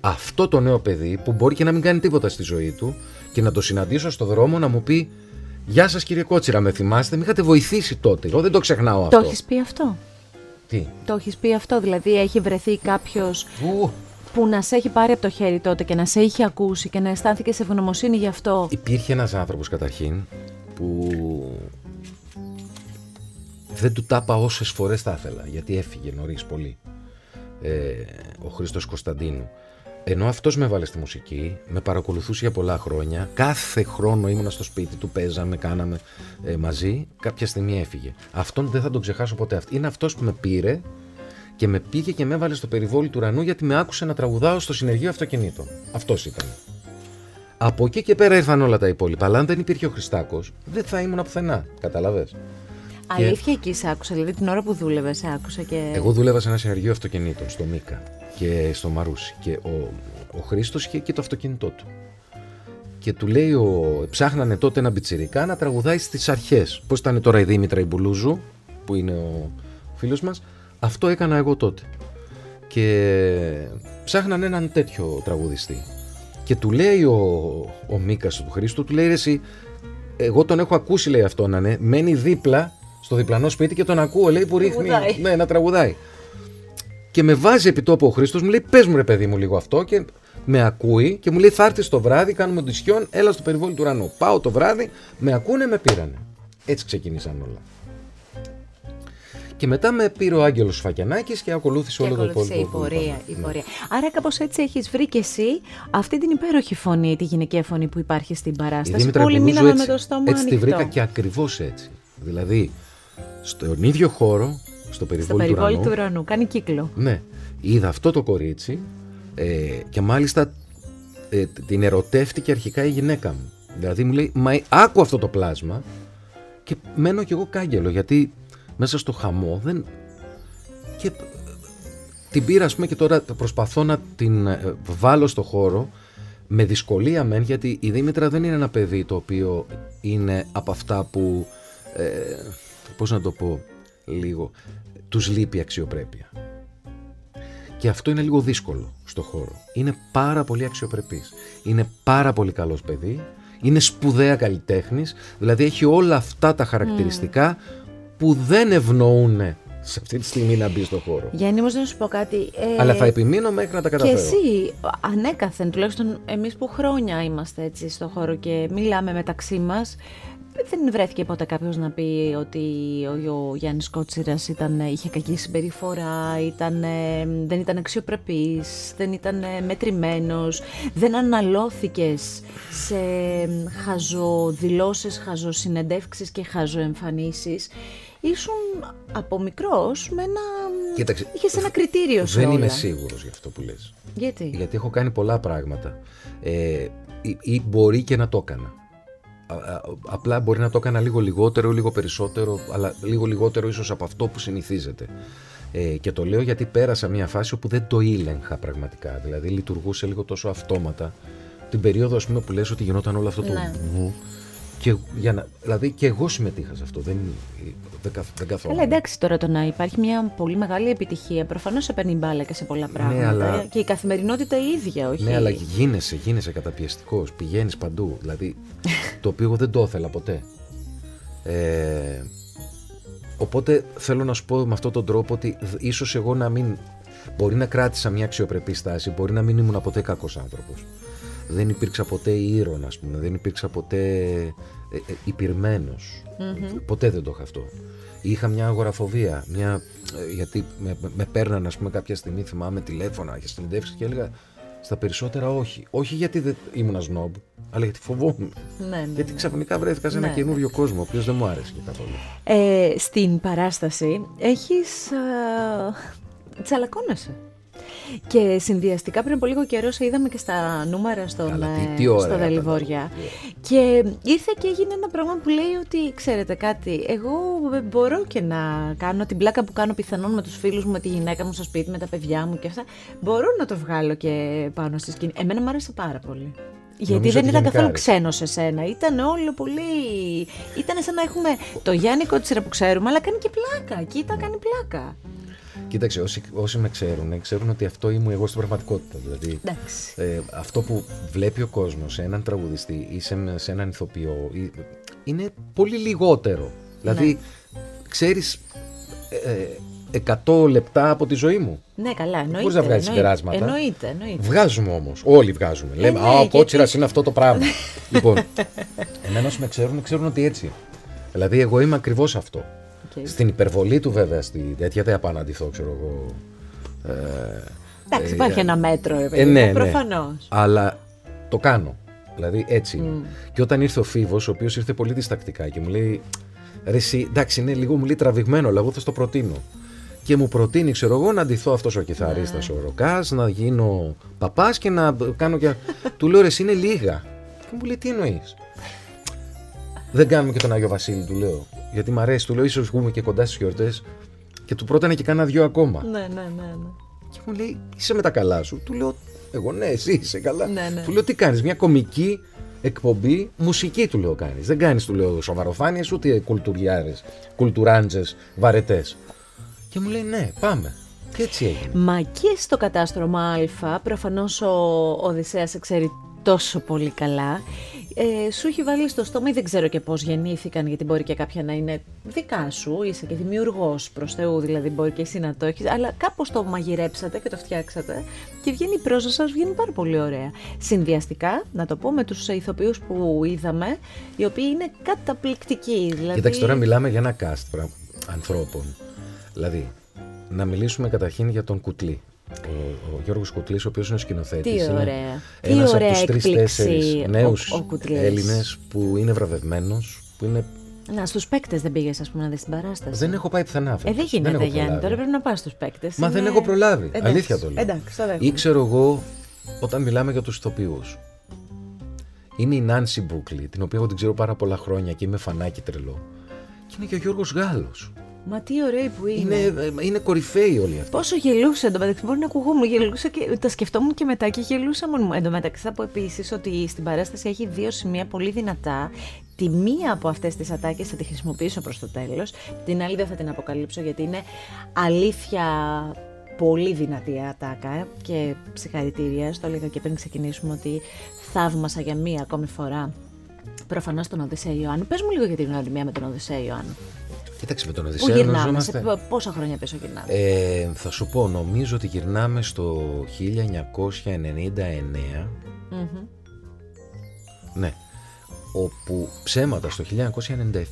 αυτό το νέο παιδί που μπορεί και να μην κάνει τίποτα στη ζωή του και να το συναντήσω στο δρόμο να μου πει Γεια σας κύριε Κότσιρα, με θυμάστε, με είχατε βοηθήσει τότε. Εγώ δεν το ξεχνάω Το αυτό. έχεις πει αυτό; Τι; Το έχεις πει αυτό. Δηλαδή έχει βρεθεί κάποιος Ου, που να σε έχει πάρει από το χέρι τότε και να σε είχε ακούσει και να αισθάνθηκε σε ευγνωμοσύνη γι' αυτό; Υπήρχε ένας άνθρωπος καταρχήν που δεν του τάπα όσες φορές θα ήθελα γιατί έφυγε νωρίς πολύ ε, ο Χρήστος Κωνσταντίνου. Ενώ αυτός με βάλε στη μουσική με παρακολουθούσε για πολλά χρόνια. Κάθε χρόνο ήμουνα στο σπίτι του παίζαμε, κάναμε ε, μαζί. Κάποια στιγμή έφυγε. Αυτόν δεν θα τον ξεχάσω ποτέ Αυτ- είναι αυτός που με πήρε και με πήγε και με έβαλε στο περιβόλι του ουρανού γιατί με άκουσε να τραγουδάω στο συνεργείο αυτοκινήτων. Αυτός ήταν. Από εκεί και πέρα ήρθαν όλα τα υπόλοιπα. Αλλά αν δεν υπήρχε ο Χριστάκος, δεν θα ήμουν πουθενά. Καταλαβέ. Και- Αλήθεια εκεί σε άκουσα. Δηλαδή την ώρα που δούλευες, σε άκουσα και. Εγώ δούλευα σε ένα συνεργείο αυτοκινήτων στο Μίκα και στο Μαρούσι. Και ο, ο Χρήστος είχε και το αυτοκίνητό του. Και του λέει, ο, ψάχνανε τότε ένα μπιτσιρικά να τραγουδάει στις αρχές. Πώς ήταν τώρα η Δήμητρα η Μπουλούζου, που είναι ο φίλος μας, αυτό έκανα εγώ τότε. Και ψάχνανε έναν τέτοιο τραγουδιστή. Και του λέει ο, ο Μίκας του Χρήστου, του λέει ρε εσύ, εγώ τον έχω ακούσει λέει αυτό να είναι, μένει δίπλα στο διπλανό σπίτι και τον ακούω λέει που ρίχνει Τραγουδάει. ναι, να τραγουδάει. Και με βάζει επί τόπου ο Χρήστος, μου λέει: Πες μου ρε παιδί μου λίγο αυτό. Και με ακούει και μου λέει: Θα έρθεις το βράδυ, κάνουμε ντυσιόν, έλα στο περιβόλι του ουρανού. Πάω το βράδυ, με ακούνε, με πήρανε. Έτσι ξεκίνησαν όλα. Και μετά με πήρε ο Άγγελος Φακιανάκης και ακολούθησε Και όλο το ακολούθησε υπόλοιπο. η που πορεία, είπαμε. η Ναι. πορεία. Άρα κάπως έτσι έχεις βρει και εσύ αυτή την υπέροχη φωνή, τη γυναικεία φωνή που υπάρχει στην Η παράσταση. Δήμητρα που όλοι Μπουλούζου μείναμε έτσι, με το στόμα έτσι τη ανοιχτό. βρήκα και ακριβώς έτσι. Δηλαδή, στον ίδιο χώρο, στο Στο περιβόλι, περιβόλι του του ουρανού, ουρανού. Κάνει κύκλο. Ναι, είδα αυτό το κορίτσι Ε, και μάλιστα ε, την ερωτεύτηκε αρχικά η γυναίκα μου. Δηλαδή μου λέει, μα άκου αυτό το πλάσμα και μένω κι εγώ κάγκελο γιατί μέσα στο χαμό δεν... Και την πήρα ας πούμε και τώρα προσπαθώ να την ε, βάλω στο χώρο με δυσκολία μεν γιατί η Δήμητρα δεν είναι ένα παιδί το οποίο είναι από αυτά που, ε, πώς να το πω λίγο, τους λείπει αξιοπρέπεια. Και αυτό είναι λίγο δύσκολο στο χώρο. Είναι πάρα πολύ αξιοπρεπής. Είναι πάρα πολύ καλός παιδί. Είναι σπουδαία καλλιτέχνης. Δηλαδή έχει όλα αυτά τα χαρακτηριστικά που δεν ευνοούν σε αυτή τη στιγμή να μπει στο χώρο. Γιάννη, όμως να σου πω κάτι. Ε, Αλλά θα επιμείνω μέχρι να τα καταφέρω. Και εσύ, ανέκαθεν, τουλάχιστον εμείς που χρόνια είμαστε έτσι στο χώρο και μιλάμε μεταξύ μας, δεν βρέθηκε ποτέ κάποιος να πει ότι ο, ο Γιάννης Κότσιρας ήταν, είχε κακή συμπεριφορά, ήταν, δεν ήταν αξιοπρεπής, δεν ήταν μετρημένος, δεν αναλώθηκες σε χαζοδηλώσεις, χαζοσυνεντεύξεις και χαζοεμφανίσεις. Ήσουν από μικρός με ένα... Κοίταξε, είχες ένα κριτήριο σε Δεν είμαι σίγουρος για αυτό που λες. Γιατί; Γιατί έχω κάνει πολλά πράγματα. Ε, ή, ή μπορεί και να το έκανα απλά μπορεί να το έκανα λίγο λιγότερο, λίγο περισσότερο, αλλά λίγο λιγότερο ίσως από αυτό που συνηθίζεται. Ε, και το λέω γιατί πέρασα μια φάση όπου δεν το ήλεγχα πραγματικά. Δηλαδή λειτουργούσε λίγο τόσο αυτόματα. Την περίοδο ας πούμε, που λες ότι γινόταν όλο αυτό το ναι. Και, για να, δηλαδή και εγώ συμμετείχα σε αυτό. Δεν, δεν, δεν καθόλου. Αλλά εντάξει τώρα το να υπάρχει μια πολύ μεγάλη επιτυχία. Προφανώς σε παίρνει μπάλα και σε πολλά ναι, πράγματα. Ναι, αλλά... Και η καθημερινότητα η ίδια, όχι; Ναι, αλλά γίνεσαι, γίνεσαι καταπιεστικός. Πηγαίνεις παντού. Δηλαδή το οποίο εγώ δεν το ήθελα ποτέ. Ε, οπότε θέλω να σου πω με αυτόν τον τρόπο ότι ίσως εγώ να μην. Μπορεί να κράτησα μια αξιοπρεπή στάση, μπορεί να μην ήμουν ποτέ κακός άνθρωπος δεν υπήρξα ποτέ ήρωα, ας πούμε, δεν υπήρξα ποτέ ε, ε, υπηρμενος Ποτέ δεν το είχα αυτό. Είχα μια αγοραφοβία, μια, ε, γιατί με, με παίρνανε ας πούμε κάποια στιγμή, θυμάμαι τηλέφωνα και συνεντεύξεις και έλεγα στα περισσότερα όχι. Όχι γιατί δεν ήμουν σνόμπ, αλλά γιατί φοβόμουν. Ναι, ναι, γιατί ναι. ξαφνικά βρέθηκα σε ένα ναι, καινούριο ναι. κόσμο, ο οποίος δεν μου άρεσε καθόλου. Ε, στην παράσταση έχεις... τσαλακώνεσαι; Και συνδυαστικά πριν από λίγο καιρό σε είδαμε και στα νούμερα στον, Καλά, τι, ε, στο Δελιβόρια. Και ήρθε και έγινε ένα πράγμα που λέει ότι ξέρετε κάτι, εγώ μπορώ και να κάνω την πλάκα που κάνω πιθανόν με τους φίλους μου, με τη γυναίκα μου στο σπίτι, με τα παιδιά μου και αυτά. Μπορώ να το βγάλω και πάνω στη σκηνή. Εμένα μου άρεσε πάρα πολύ. Γιατί δεν ήταν καθόλου ξένο σε σένα. Ήταν όλο πολύ. Ήταν σαν να έχουμε το Γιάννη Κότσιρα που ξέρουμε, αλλά κάνει και πλάκα. Κοίτα, κάνει πλάκα. Κοίταξε, όσοι, όσοι με ξέρουν, ξέρουν ότι αυτό ήμουν εγώ στην πραγματικότητα. Δηλαδή, ε, αυτό που βλέπει ο κόσμος σε έναν τραγουδιστή ή σε, σε έναν ηθοποιό είναι πολύ λιγότερο. Δηλαδή, ναι. ξέρεις ε, 100 λεπτά από τη ζωή μου. Ναι, καλά, εννοείται. Μπορεί να βγάλεις συμπεράσματα; Εννοείται, εννοείται. Βγάζουμε όμως. Όλοι βγάζουμε. Λέμε, ε, ναι, Α, ο κότσιρας είναι αυτό το πράγμα. λοιπόν, εμένα όσοι με ξέρουν, ξέρουν ότι έτσι. Δηλαδή, εγώ είμαι ακριβώς αυτό. Στην υπερβολή του βέβαια, στη τέτοια δεν απαναντηθώ, ξέρω εγώ. Ε, Εντάξει, ε, υπάρχει ένα μέτρο, ε, ναι, ναι, προφανώς. Αλλά το κάνω. Δηλαδή έτσι είναι. Και όταν ήρθε ο Φίβος, ο οποίος ήρθε πολύ διστακτικά και μου λέει. Ρε, εσύ, εντάξει, είναι λίγο μου λέει τραβηγμένο, αλλά εγώ θα το προτείνω. Και μου προτείνει, ξέρω εγώ, να ντυθώ αυτός ο κιθαρίστας ναι. ο Ροκάς, να γίνω παπάς και να κάνω και. του λέω ρε, εσύ είναι λίγα. Και μου λέει, τι εννοείς; Δεν κάνουμε και τον Άγιο Βασίλη, του λέω. Γιατί μου αρέσει, του λέω, ίσως βγούμε και κοντά στις γιορτές. Και του πρότεινε και κάνα δυο ακόμα. Ναι, ναι, ναι, ναι. Και μου λέει, είσαι με τα καλά σου; Του λέω, εγώ ναι, εσύ είσαι καλά. Ναι, ναι. Του λέω, τι κάνεις, μια κομική εκπομπή, μουσική του λέω κάνεις. Δεν κάνεις, του λέω, σοβαροφάνειες ούτε κουλτουριάρες, κουλτουράντζες, βαρετές. Και μου λέει, ναι, πάμε. Και έτσι έγινε. Μα και στο κατάστρωμα Α, προφανώς ο Οδυσσέας ξέρει τόσο πολύ καλά ε, σου έχει βάλει στο στόμα ή δεν ξέρω και πώς γεννήθηκαν, γιατί μπορεί και κάποια να είναι δικά σου, είσαι και δημιουργός προς Θεού, δηλαδή μπορεί και εσύ να το έχεις, αλλά κάπως το μαγειρέψατε και το φτιάξατε και βγαίνει η πρόζα σας, βγαίνει πάρα πολύ ωραία. Συνδυαστικά, να το πω με τους ηθοποιούς που είδαμε, οι οποίοι είναι καταπληκτικοί. Δηλαδή... Κοίταξε, τώρα μιλάμε για ένα cast ανθρώπων. Δηλαδή, να μιλήσουμε καταρχήν για τον Κουτλή ο, ο Γιώργος Κουτλής, ο οποίος είναι σκηνοθέτης. Τι ωραία. Είναι ένας από τους τρεις-τέσσερις νέους Έλληνες που είναι βραβευμένος, που είναι Να, στους παίκτες δεν πήγες, ας πούμε, να δεις την παράσταση. Δεν έχω πάει πουθενά. Ε, φέτος. δεν γίνεται, έχω Γιάννη. προλάβει. Τώρα πρέπει να πας στους παίκτες. Μα δεν έχω προλάβει. Αλήθεια το λέω. Εντάξει, το δέχομαι. Ή ξέρω εγώ, όταν μιλάμε για τους ηθοποιούς. Είναι η Νάνση Μπούκλι, την οποία εγώ την ξέρω πάρα πολλά χρόνια και είμαι φανάκι τρελό. Και είναι και ο Γιώργος Γάλλος. Μα τι ωραίοι που είναι. Είναι, ε, είναι κορυφαίοι όλοι αυτοί. Πόσο γελούσε εντωμεταξύ, μπορεί να ακουγόμουν. Γελούσα και τα σκεφτόμουν και μετά και γελούσα μόνο μου. Εντωμεταξύ, θα πω επίσης ότι στην παράσταση έχει δύο σημεία πολύ δυνατά. Τη μία από αυτές τις ατάκες θα τη χρησιμοποιήσω προς το τέλος. Την άλλη δεν θα την αποκαλύψω γιατί είναι αλήθεια πολύ δυνατή ατάκα και συγχαρητήρια. Στο έλεγα και πριν ξεκινήσουμε ότι θαύμασα για μία ακόμη φορά. Προφανώς τον Οδυσσέα Ιωάννου. Πες μου λίγο για την γνωριμία με τον Οδυσσέα Ιωάννου. Κοίταξε με τον Πού Οδυσσέα γυρνάμε, σε γνωριζόμαστε. πο- πόσα χρόνια πίσω γυρνάμε; Ε, θα σου πω, νομίζω ότι γυρνάμε στο 1999. Μμμ. Ναι. Όπου ψέματα στο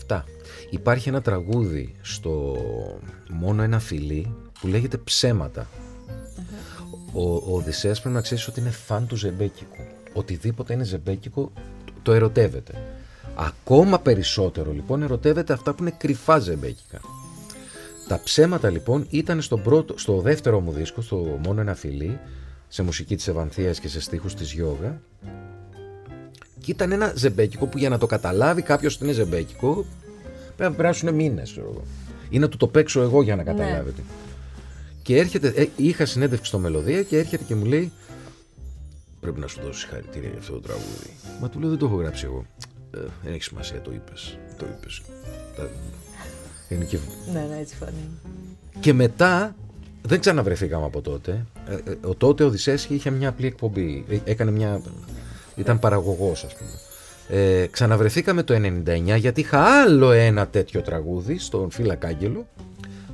1997 υπάρχει ένα τραγούδι στο μόνο ένα φιλί που λέγεται ψέματα. Ο, ο Οδυσσέας πρέπει να ξέρεις ότι είναι φαν του Ζεμπέκικου. Οτιδήποτε είναι Ζεμπέκικο το- το ερωτεύεται. Ακόμα περισσότερο λοιπόν ερωτεύεται αυτά που είναι κρυφά Ζεμπέκικα. Τα ψέματα λοιπόν ήταν στο, πρώτο, στο δεύτερο μου δίσκο, στο μόνο ένα φιλί, σε μουσική της Ευανθίας και σε στίχους της Γιώγα και ήταν ένα ζεμπέκικο που για να το καταλάβει κάποιος ότι είναι ζεμπέκικο πρέπει να περάσουν μήνες. Ή να του το παίξω εγώ για να καταλάβετε. Και έρχεται, ε, είχα συνέντευξη στο Μελωδία και έρχεται και μου λέει Πρέπει να σου δώσω συγχαρητήρια για αυτό το τραγούδι. Μα του λέω δεν το έχω γράψει εγώ. «Ε, δεν έχει σημασία, το είπες. Το είπες. Τα- Είναι και Ναι, ναι, έτσι φανεί. και μετά δεν ξαναβρεθήκαμε από τότε. Ε, ε, Ο τότε ο Οδυσσέας είχε μια απλή εκπομπή. Ε, Έκανε μια... Ήταν παραγωγός ας πούμε. Ε, ξαναβρεθήκαμε το 99 γιατί είχα άλλο ένα τέτοιο τραγούδι στον Φίλα Κάγκελο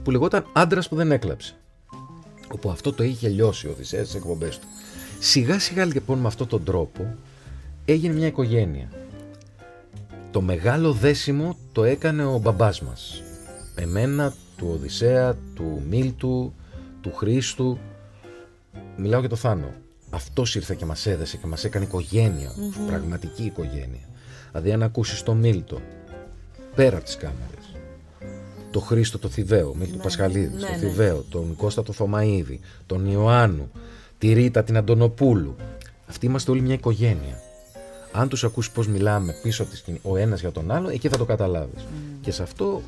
που λεγόταν άντρας που δεν έκλαψε. Όπου αυτό το είχε λιώσει ο Οδυσσέας στις εκπομπές του. Σιγά σιγά λοιπόν με αυτόν τον τρόπο έγινε μια οικογένεια. Το μεγάλο δέσιμο το έκανε ο μπαμπάς μας. Εμένα, του Οδυσσέα, του Μίλτου, του Χρήστου. Μιλάω για το Θάνο. Αυτός ήρθε και μας έδεσε και μας έκανε οικογένεια, πραγματική οικογένεια. Δηλαδή αν ακούσεις τον Μίλτο, πέρα από τις κάμερες, το Χρήστο το Θηβαίο, Μίλτο Πασχαλίδης, ναι, το ναι. Θηβαίο, τον Κώστα το Θωμαίδη, τον Ιωάννου, τη Ρίτα την Αντωνοπούλου. Αυτοί είμαστε όλοι μια οικογένεια. Αν τους ακούσεις πώς μιλάμε πίσω από τη σκηνή, ο ένας για τον άλλο, εκεί θα το καταλάβεις. Και σε αυτό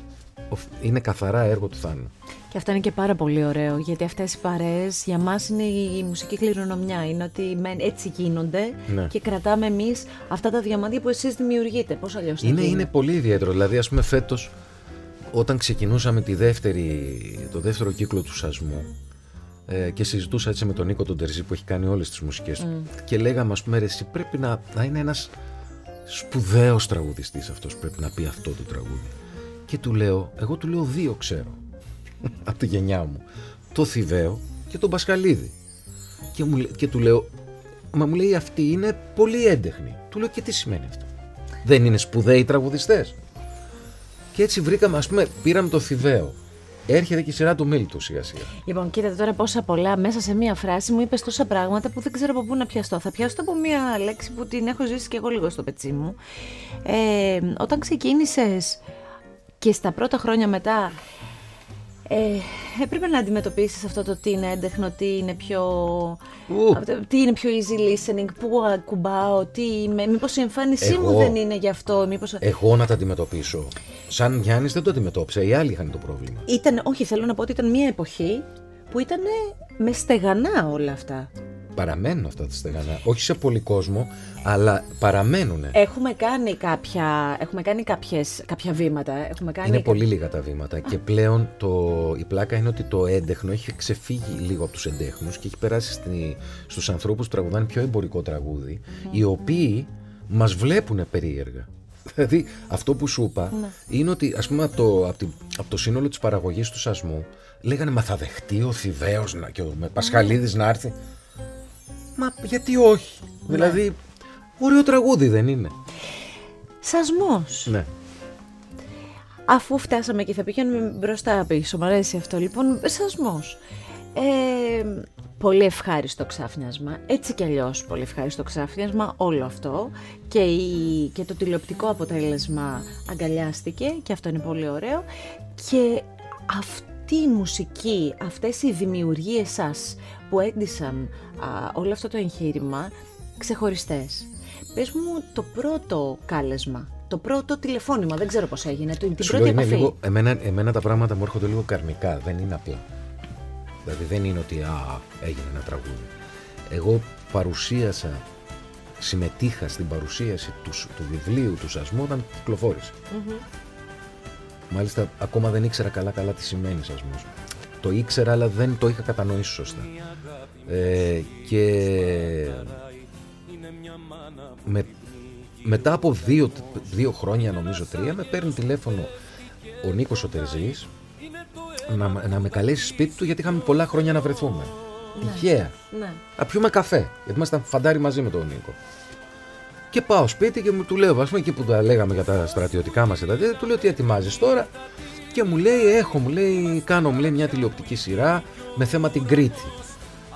οφ- είναι καθαρά έργο του Θάνου. Και αυτό είναι και πάρα πολύ ωραίο, γιατί αυτές οι παρέες για μας είναι η μουσική κληρονομιά. Είναι ότι μεν έτσι γίνονται Ναι. και κρατάμε εμείς αυτά τα διαμάντια που εσείς δημιουργείτε. Πώς αλλιώς θα Είναι, γίνει. είναι πολύ ιδιαίτερο. Δηλαδή, ας πούμε, φέτος, όταν ξεκινούσαμε τη δεύτερη, το δεύτερο κύκλο του Σασμού ε, και συζητούσα έτσι με τον Νίκο τον Τερζή που έχει κάνει όλες τις μουσικές του και λέγαμε, ας πούμε, ρε, εσύ πρέπει να, να είναι ένας σπουδαίος τραγουδιστής αυτός που πρέπει να πει αυτό το τραγούδι. Και του λέω, εγώ του λέω δύο ξέρω από τη γενιά μου. Το Θηβαίο και τον Πασχαλίδη. Και, μου, λέ- και του λέω, μα μου λέει αυτή είναι πολύ έντεχνη. Του λέω και τι σημαίνει αυτό; Δεν είναι σπουδαίοι τραγουδιστές; Και έτσι βρήκαμε, ας πούμε, πήραμε το Θηβαίο. Έρχεται και η σειρά του Μίλτου σιγά σιγά. Λοιπόν, κοίτατε τώρα πόσα πολλά μέσα σε μία φράση μου είπες τόσα πράγματα που δεν ξέρω από πού να πιαστώ. Θα πιάσω από μία λέξη που την έχω ζήσει και εγώ λίγο στο πετσί μου. Ε, όταν ξεκίνησες και στα πρώτα χρόνια μετά ε, έπρεπε να αντιμετωπίσεις αυτό το τι είναι έντεχνο, τι είναι πιο, Ου. αυτό- τι είναι πιο easy listening, πού ακουμπάω, τι είμαι, μήπως η εμφάνισή μου Εγώ- δεν είναι γι' αυτό, μήπως... Εγώ να τα αντιμετωπίσω. Σαν Γιάννης δεν το αντιμετώπισα. Οι άλλοι είχαν το πρόβλημα. Ήταν, όχι θέλω να πω ότι ήταν μία εποχή που ήταν με στεγανά όλα αυτά. Παραμένουν αυτά τα στεγανά. Όχι σε πολύ κόσμο, αλλά παραμένουν. Έχουμε κάνει κάποια, έχουμε κάνει κάποιες, κάποια βήματα. Έχουμε κάνει Είναι πολύ λίγα τα βήματα και πλέον το, η πλάκα είναι ότι το έντεχνο έχει ξεφύγει λίγο από τους εντέχνους και έχει περάσει στη, στους ανθρώπους που τραγουδάνε πιο εμπορικό τραγούδι, οι οποίοι μας βλέπουν περίεργα. Δηλαδή αυτό που σου είπα είναι ότι ας πούμε από το, από, την- από το σύνολο της παραγωγής του Σασμού λέγανε μα θα δεχτεί ο Θηβαίος να, και ο με Πασχαλίδης να έρθει. Μα γιατί όχι; Δηλαδή ωραίο τραγούδι δεν είναι. Σασμός. Ναι. Αφού φτάσαμε και θα πηγαίνουμε μπροστά πίσω, μου αρέσει αυτό λοιπόν, σασμός. Ε, πολύ ευχάριστο ξάφνιασμα. Έτσι κι αλλιώς πολύ ευχάριστο ξάφνιασμα όλο αυτό. Και, η, και το τηλεοπτικό αποτέλεσμα αγκαλιάστηκε και αυτό είναι πολύ ωραίο. Και αυτή η μουσική, αυτές οι δημιουργίες σας που έντυσαν όλο αυτό το εγχείρημα, ξεχωριστές. Πες μου το πρώτο κάλεσμα, το πρώτο τηλεφώνημα, δεν ξέρω πώς έγινε, την πρώτη επαφή. Λίγο, εμένα, εμένα τα πράγματα μου έρχονται λίγο καρμικά, δεν είναι απλά. Δηλαδή δεν είναι ότι α, έγινε ένα τραγούδι. Εγώ παρουσίασα, συμμετείχα στην παρουσίαση του, του βιβλίου του Σασμού όταν κυκλοφόρησε. Μάλιστα ακόμα δεν ήξερα καλά καλά τι σημαίνει Σασμός. Το ήξερα αλλά δεν το είχα κατανοήσει σωστά. Ε, και με, μετά από δύο, δύο χρόνια νομίζω τρία με παίρνει τηλέφωνο ο Νίκος ο να, να με καλέσει σπίτι του γιατί είχαμε πολλά χρόνια να βρεθούμε. Ναι. Τυχαία. Ναι. Να πιούμε καφέ. Γιατί ήμασταν φαντάρι μαζί με τον Νίκο. Και πάω σπίτι και μου του λέω, ας πούμε, εκεί που τα λέγαμε για τα στρατιωτικά μας τα του λέω τι ετοιμάζεις τώρα; Και μου λέει, έχω, μου λέει, κάνω μου λέει, μια τηλεοπτική σειρά με θέμα την Κρήτη.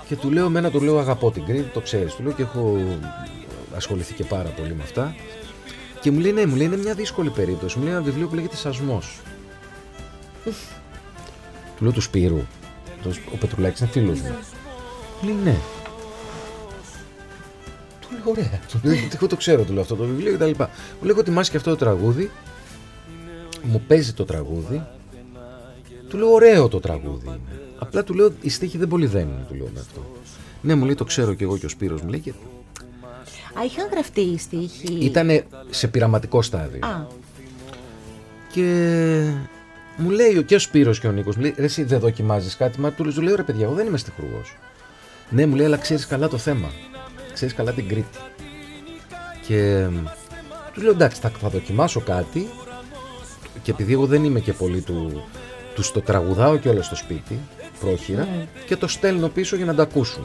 Και του λέω, μένα του λέω, αγαπώ την Κρήτη, το ξέρεις. Του λέω και έχω ασχοληθεί και πάρα πολύ με αυτά. Και μου λέει, ναι, μου λέει, είναι μια δύσκολη περίπτωση. Μου λέει ένα βιβλίο που λέγεται Σασμός. Του λέω τους Σπύρου. Ο Πετρουλάκης είναι φίλος μου. Λέει ναι. Του λέω ωραία. Του λέω εγώ το ξέρω, του λέω αυτό το βιβλίο κτλ. Μου λέει έχω ετοιμάσει και αυτό το τραγούδι. Μου παίζει το τραγούδι. Του λέω ωραίο το τραγούδι. Απλά του λέω η στίχη δεν πολύ δένει, του λέω με αυτό. Ναι, μου λέει το ξέρω και εγώ και ο Σπύρος μου λέει και... Α, είχαν γραφτεί οι στίχοι. Ήταν σε πειραματικό στάδιο. Α. Και μου λέει και ο Σπύρος και ο Νίκος, μου λέει: εσύ δεν δοκιμάζεις κάτι. Μα του λέω: Ρε παιδιά, εγώ δεν είμαι στιχουργός. Ναι, μου λέει, αλλά ξέρεις καλά το θέμα. Ξέρεις καλά την Κρήτη. Και του λέω: Εντάξει, θα, θα δοκιμάσω κάτι. Και επειδή εγώ δεν είμαι και πολύ του. Του το τραγουδάω και όλα στο σπίτι, πρόχειρα, ναι. και το στέλνω πίσω για να τα ακούσουν.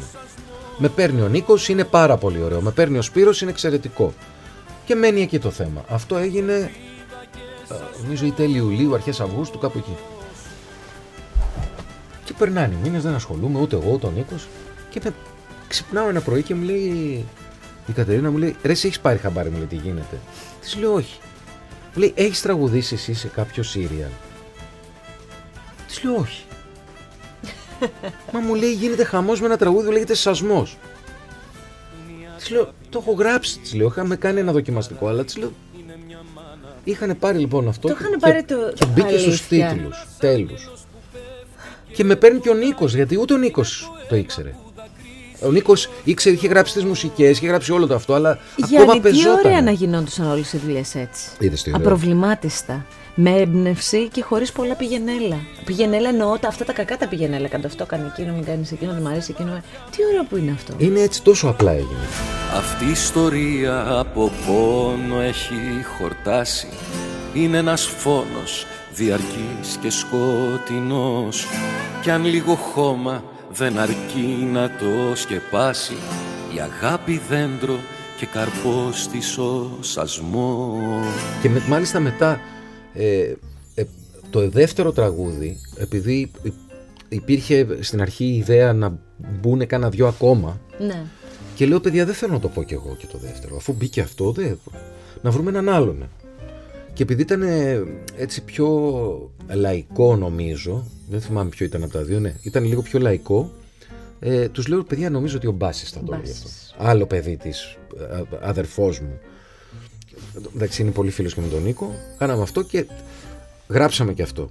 Με παίρνει ο Νίκος, είναι πάρα πολύ ωραίο. Με παίρνει ο Σπύρος, είναι εξαιρετικό. Και μένει εκεί το θέμα. Αυτό έγινε νομίζω η τέλη Ιουλίου, αρχές Αυγούστου, κάπου εκεί. Και περνάνε οι μήνες, δεν ασχολούμαι ούτε εγώ ούτε ο Νίκος. Και με... ξυπνάω ένα πρωί και μου λέει η Κατερίνα, μου λέει Ρε, εσύ έχεις πάρει χαμπάρι, μου λέει τι γίνεται. Της λέω όχι. Μου λέει Έχεις τραγουδήσει εσύ σε κάποιο Σύριαλ. Της λέω όχι. Μα μου λέει γίνεται χαμός με ένα τραγούδι που λέγεται Σασμός. Της λέω Το έχω γράψει, της λέω. Είχαμε κάνει ένα δοκιμαστικό, αλλά της λέω Είχαν πάρει λοιπόν αυτό το και, πάρει το... και μπήκε στους τίτλους. Τέλου. Και με παίρνει και ο Νίκος, γιατί ούτε ο Νίκος το ήξερε. Ο Νίκος ήξερε, είχε γράψει τις μουσικές, είχε γράψει όλο το αυτό, αλλά Γιάννη, ακόμα πεζόταν. Τι ωραία να γινόντουσαν όλες οι δουλειές έτσι. Είδες τι Απροβλημάτιστα. Με έμπνευση και χωρίς πολλά πηγενέλα. Πηγενέλα εννοώ τα, αυτά τα κακά τα πηγενέλα. Κάντε αυτό, κάνει εκείνο, μην κάνεις εκείνο, δεν μου αρέσει εκείνο. Τι ωραίο που είναι αυτό. Είναι έτσι τόσο απλά έγινε. Αυτή η ιστορία από πόνο έχει χορτάσει. Είναι ένας φόνος διαρκής και σκοτεινός Κι αν λίγο χώμα δεν αρκεί να το σκεπάσει Η αγάπη δέντρο και καρπός της ο σασμός Και με, μάλιστα μετά ε, ε, το δεύτερο τραγούδι επειδή υπήρχε στην αρχή η ιδέα να μπουν κάνα δυο ακόμα ναι. και λέω παιδιά δεν θέλω να το πω κι εγώ και το δεύτερο αφού μπήκε αυτό δεν... να βρούμε έναν άλλον και επειδή ήταν έτσι πιο λαϊκό νομίζω, δεν θυμάμαι ποιο ήταν από τα δύο, ναι, ήταν λίγο πιο λαϊκό, ε, τους λέω παιδιά νομίζω ότι ο Μπάσης θα το λέει αυτό. Άλλο παιδί της, αδερφός μου. Εντάξει είναι πολύ φίλος και με τον Νίκο. Κάναμε αυτό και γράψαμε και αυτό.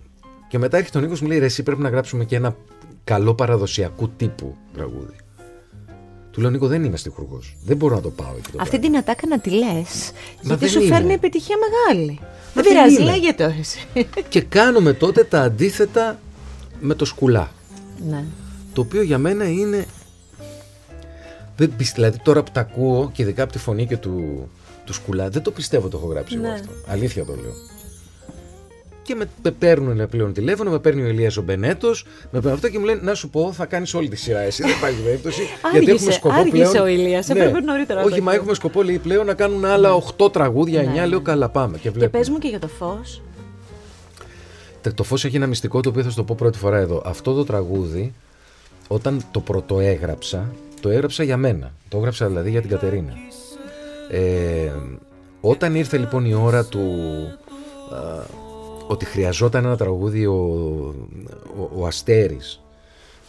Και μετά έρχεται ο Νίκος μου λέει ρε εσύ πρέπει να γράψουμε και ένα καλό παραδοσιακού τύπου τραγούδι. Του λέω Νίκο δεν είμαι στιχουργός. Δεν μπορώ να το πάω εκεί. Το Αυτή την ατάκα να τη λες. Γιατί σου φέρνει επιτυχία μεγάλη. Δεν πειράζει, λέγεται εσύ. Και κάνουμε τότε τα αντίθετα με το σκουλά. Ναι. Το οποίο για μένα είναι. Δεν δηλαδή τώρα που τα ακούω και ειδικά από τη φωνή και του, τους σκουλά, δεν το πιστεύω το έχω γράψει ναι. εγώ αυτό. Αλήθεια το λέω και με παίρνουν πλέον τηλέφωνο, με παίρνει ο Ηλίας ο Μπενέτος, με παίρνει αυτό και μου λένε Να σου πω, θα κάνεις όλη τη σειρά εσύ. δεν υπάρχει περίπτωση. γιατί έχουμε σκοπό άργησε πλέον. ο Ηλίας, ναι. έπρεπε νωρίτερα. Όχι, μα έχουμε σκοπό λέει, πλέον να κάνουν άλλα 8 τραγούδια, 9. Ναι. Λέω καλά, πάμε. Και, και πες μου και για το φως. Το φως έχει ένα μυστικό το οποίο θα σου το πω πρώτη φορά εδώ. Αυτό το τραγούδι όταν το πρωτοέγραψα, το έγραψα για μένα. Το έγραψα δηλαδή για την Κατερίνα. Ε, όταν ήρθε λοιπόν η ώρα του ότι χρειαζόταν ένα τραγούδι ο, ο, ο Αστέρης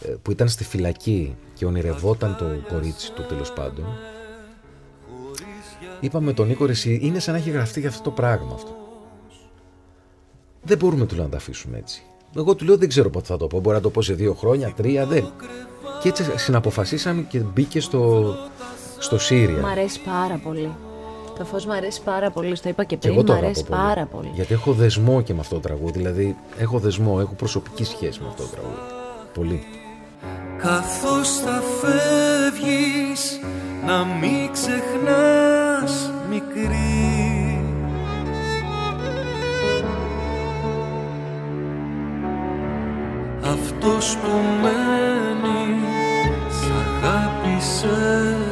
ε, που ήταν στη φυλακή και ονειρευόταν το κορίτσι του τέλος πάντων είπαμε τον Νίκο εσύ είναι σαν να έχει γραφτεί για αυτό το πράγμα αυτό δεν μπορούμε του να τα αφήσουμε έτσι εγώ του λέω δεν ξέρω πότε θα το πω μπορεί να το πω σε δύο χρόνια, τρία δεν και έτσι συναποφασίσαμε και μπήκε στο, στο Σύρια Μ' αρέσει πάρα πολύ το φως μου αρέσει πάρα πολύ, το είπα και πριν, μου αρέσει πάρα πολύ. Γιατί έχω δεσμό και με αυτό το τραγούδι, δηλαδή έχω δεσμό, έχω προσωπική σχέση με αυτό το τραγούδι. Πολύ. Καθώς θα φεύγεις, να μην ξεχνάς μικρή Αυτός που μένει, σ' αγάπησε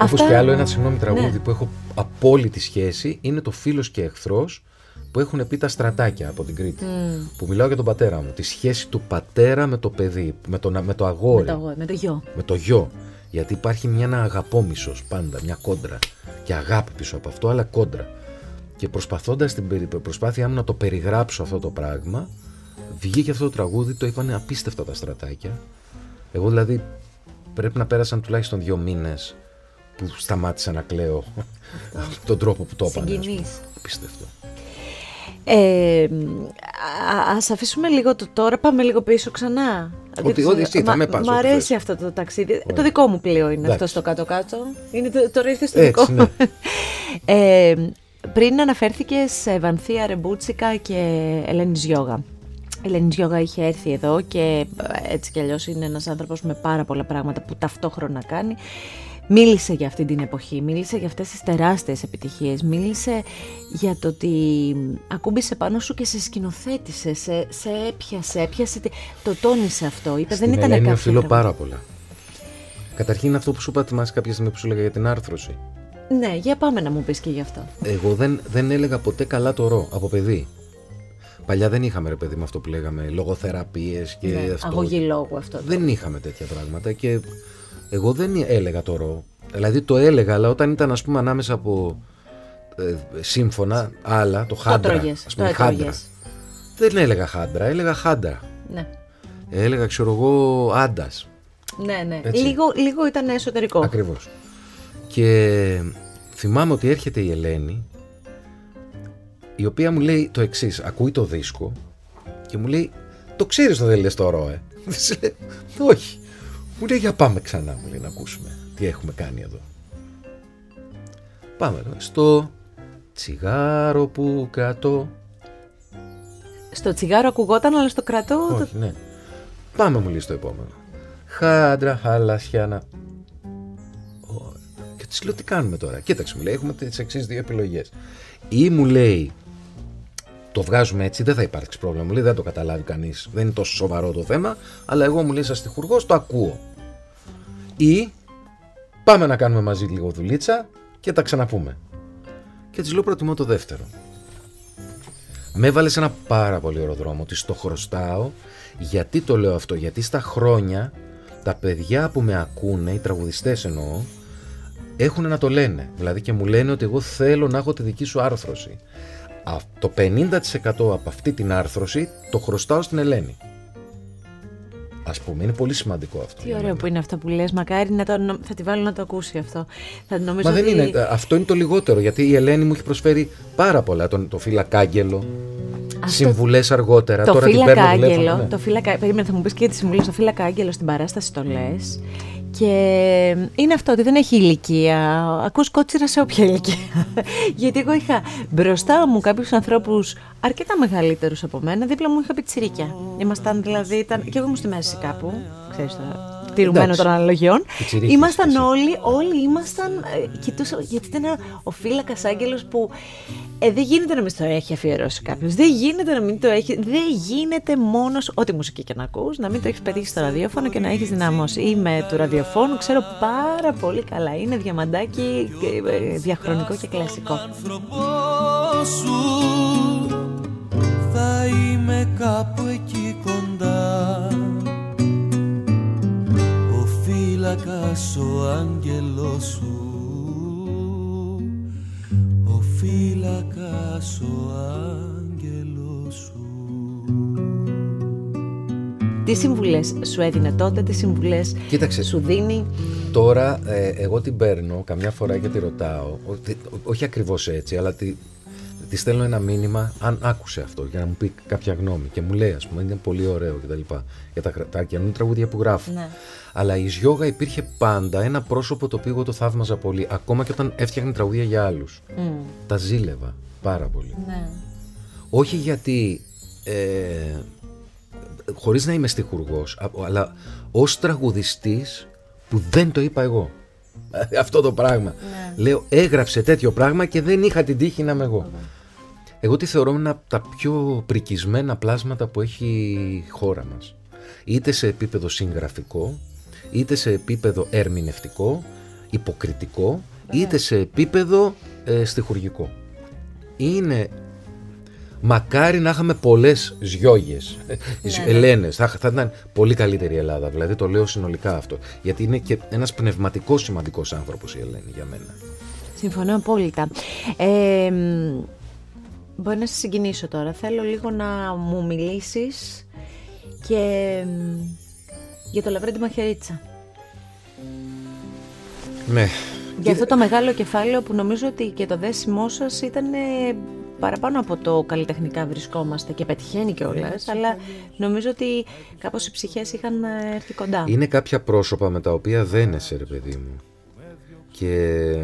Αυτά... και άλλο ένα συγγνώμη τραγούδι ναι. που έχω απόλυτη σχέση είναι το φίλος και εχθρός που έχουν πει τα στρατάκια από την Κρήτη. Που μιλάω για τον πατέρα μου. Τη σχέση του πατέρα με το παιδί, με το, με το αγόρι. Με το, με το γιο. Με το γιο. Γιατί υπάρχει μια αγαπόμισο πάντα, μια κόντρα. Και αγάπη πίσω από αυτό, αλλά κόντρα. Και προσπαθώντας την προσπάθειά μου να το περιγράψω αυτό το πράγμα, βγήκε αυτό το τραγούδι, το είπαν απίστευτα τα στρατάκια. Εγώ δηλαδή πρέπει να πέρασαν τουλάχιστον δύο μήνες που σταμάτησα να κλαίω τον τρόπο που το έπανε. Συγκινείς. Απίστευτο. Ε, ας αφήσουμε λίγο το τώρα, πάμε λίγο πίσω ξανά. Ότι, ότι εσύ θα με πας. Μ' αρέσει αυτό το ταξίδι. Το δικό μου πλοίο είναι αυτό στο κάτω-κάτω. Είναι, τώρα ήρθε στο δικό μου. Ναι. ε, πριν αναφέρθηκες σε Βανθία Ρεμπούτσικα και Ελένης Γιώγα. Η Ελένης Γιώγα είχε έρθει εδώ και έτσι κι αλλιώς είναι ένας άνθρωπος με πάρα πολλά πράγματα που ταυτόχρονα κάνει μίλησε για αυτή την εποχή, μίλησε για αυτές τις τεράστιες επιτυχίες, μίλησε για το ότι ακούμπησε πάνω σου και σε σκηνοθέτησε, σε, σε έπιασε, έπιασε, το τόνισε αυτό, είπε Στην δεν ήταν Ελένη οφείλω πάρα πολλά. Καταρχήν αυτό που σου είπα, θυμάσαι κάποια στιγμή που σου έλεγα για την άρθρωση; Ναι, για πάμε να μου πεις και γι' αυτό. Εγώ δεν, δεν έλεγα ποτέ καλά το ρο από παιδί. Παλιά δεν είχαμε ρε παιδί με αυτό που λέγαμε λογοθεραπείες και ναι, αυτό. Αγωγή λόγου αυτό. Δεν είχαμε τέτοια πράγματα και εγώ δεν έλεγα το ρο. Δηλαδή το έλεγα, αλλά όταν ήταν ας πούμε ανάμεσα από ε, σύμφωνα, άλλα, το χάντρα. Το ας πούμε, χάντρα. Δεν έλεγα χάντρα, έλεγα χάντρα. Ναι. Έλεγα, ξέρω εγώ, άντας. Ναι, ναι. Λίγο, λίγο ήταν εσωτερικό. Ακριβώς. Και θυμάμαι ότι έρχεται η Ελένη, η οποία μου λέει το εξής: Ακούει το δίσκο και μου λέει, Το ξέρεις το δεν λε το ρο, ε; Όχι. Μου λέει για πάμε ξανά, μου λέει να ακούσουμε τι έχουμε κάνει εδώ. Πάμε εδώ. Στο τσιγάρο που κρατώ. Στο τσιγάρο ακουγόταν, αλλά στο κρατώ. Όχι, ναι. Πάμε μου λέει στο επόμενο. Χάντρα, χαλασιάνα. Και τη λέω τι κάνουμε τώρα. Κοίταξε μου λέει, έχουμε τις εξής δύο επιλογές. Ή μου λέει το βγάζουμε έτσι, δεν θα υπάρξει πρόβλημα. Μου λέει δεν το καταλάβει κανείς. Δεν είναι τόσο σοβαρό το θέμα. Αλλά εγώ μου λέει σαν τυχουργό το ακούω. Ή πάμε να κάνουμε μαζί λίγο δουλίτσα και τα ξαναπούμε. Και της λέω προτιμώ το δεύτερο. Με έβαλες σε ένα πάρα πολύ ωραίο δρόμο. Της το χρωστάω. Γιατί το λέω αυτό, Γιατί στα χρόνια τα παιδιά που με ακούνε, οι τραγουδιστές εννοώ, έχουν να το λένε. Δηλαδή και μου λένε ότι εγώ θέλω να έχω τη δική σου άρθρωση. Το 50% από αυτή την άρθρωση το χρωστάω στην Ελένη. Α πούμε, είναι πολύ σημαντικό αυτό. Τι ωραίο που είναι αυτό που λες. Μακάρι να το, θα τη βάλω να το ακούσει αυτό. Θα νομίζω Μα δεν είναι. Αυτό είναι το λιγότερο. Γιατί η Ελένη μου έχει προσφέρει πάρα πολλά. Το, το φύλακάγγελο. Συμβουλές αργότερα. Το Τώρα φύλακα Ναι. Το φύλακα, περίμενε, θα μου πεις και τις συμβουλές. Το φύλακα άγγελο στην παράσταση το λες. Και είναι αυτό ότι δεν έχει ηλικία. Ακούς κότσιρα σε όποια ηλικία. Γιατί εγώ είχα μπροστά μου κάποιους ανθρώπους αρκετά μεγαλύτερους από μένα. Δίπλα μου είχα πιτσιρίκια. Ήμασταν δηλαδή, ήταν, και εγώ ήμουν στη μέση κάπου. Ξέρεις τώρα, τηρουμένο των αναλογιών. Ήμασταν όλοι, όλοι ήμασταν. Ε, κοιτούσα, γιατί ήταν ο φύλακα Άγγελος που ε, δεν γίνεται να μην το έχει αφιερώσει κάποιος. Δεν γίνεται να μην το έχει. Δεν γίνεται μόνος. Ό,τι μουσική και να ακούς, να μην το έχεις πετύχει στο ραδιόφωνο και να έχεις δυναμώσει. Είμαι του ραδιοφώνου, ξέρω πάρα πολύ καλά. Είναι διαμαντάκι ε, διαχρονικό και κλασικό. Θα είμαι ο άγγελος σου. Ο φύλακας ο άγγελος σου. Τι συμβουλές σου έδινε τότε, τι συμβουλές Κοίταξε, σου δίνει; Τώρα ε, εγώ την παίρνω καμιά φορά και τη ρωτάω, ότι- όχι ακριβώς έτσι, αλλά τη, τη στέλνω ένα μήνυμα αν άκουσε αυτό για να μου πει κάποια γνώμη και μου λέει ας πούμε είναι πολύ ωραίο κτλ. Για τα, τα καινούργια τραγούδια που γράφω. Ναι. Αλλά η Γιώγα υπήρχε πάντα ένα πρόσωπο το οποίο εγώ το θαύμαζα πολύ, ακόμα και όταν έφτιαχνε τραγούδια για άλλους. Μμ, Τα ζήλευα πάρα πολύ. ναι. Όχι γιατί. Ε, χωρίς να είμαι στιχουργός, α- αλλά ως τραγουδιστής που δεν το είπα εγώ. Αυτό το πράγμα. Λέω, έγραψε τέτοιο πράγμα και δεν είχα την τύχη να είμαι εγώ. Εγώ τη θεωρώ ένα από τα πιο πρικισμένα πλάσματα που έχει η χώρα μας. Είτε σε επίπεδο συγγραφικό, είτε σε επίπεδο ερμηνευτικό, υποκριτικό, είτε σε επίπεδο ε, στιχουργικό. Είναι Μακάρι να είχαμε πολλές ζιόγες, Ελένες. Θα, θα ήταν πολύ καλύτερη η Ελλάδα. Δηλαδή το λέω συνολικά αυτό. Γιατί είναι και ένας πνευματικός σημαντικός άνθρωπος η Ελένη για μένα. Συμφωνώ απόλυτα. Ε, μ, μπορεί να σε συγκινήσω τώρα. Θέλω λίγο να μου μιλήσεις και μ, για το Λαβρέντι Μαχαιρίτσα. Ναι. Για αυτό το μεγάλο κεφάλαιο που νομίζω ότι και το δέσιμό σας ήταν ε, παραπάνω από το καλλιτεχνικά βρισκόμαστε και πετυχαίνει κιόλας, αλλά νομίζω ότι κάπως οι ψυχές είχαν ε, έρθει κοντά. Είναι κάποια πρόσωπα με τα οποία δένεσαι, ρε παιδί μου. Και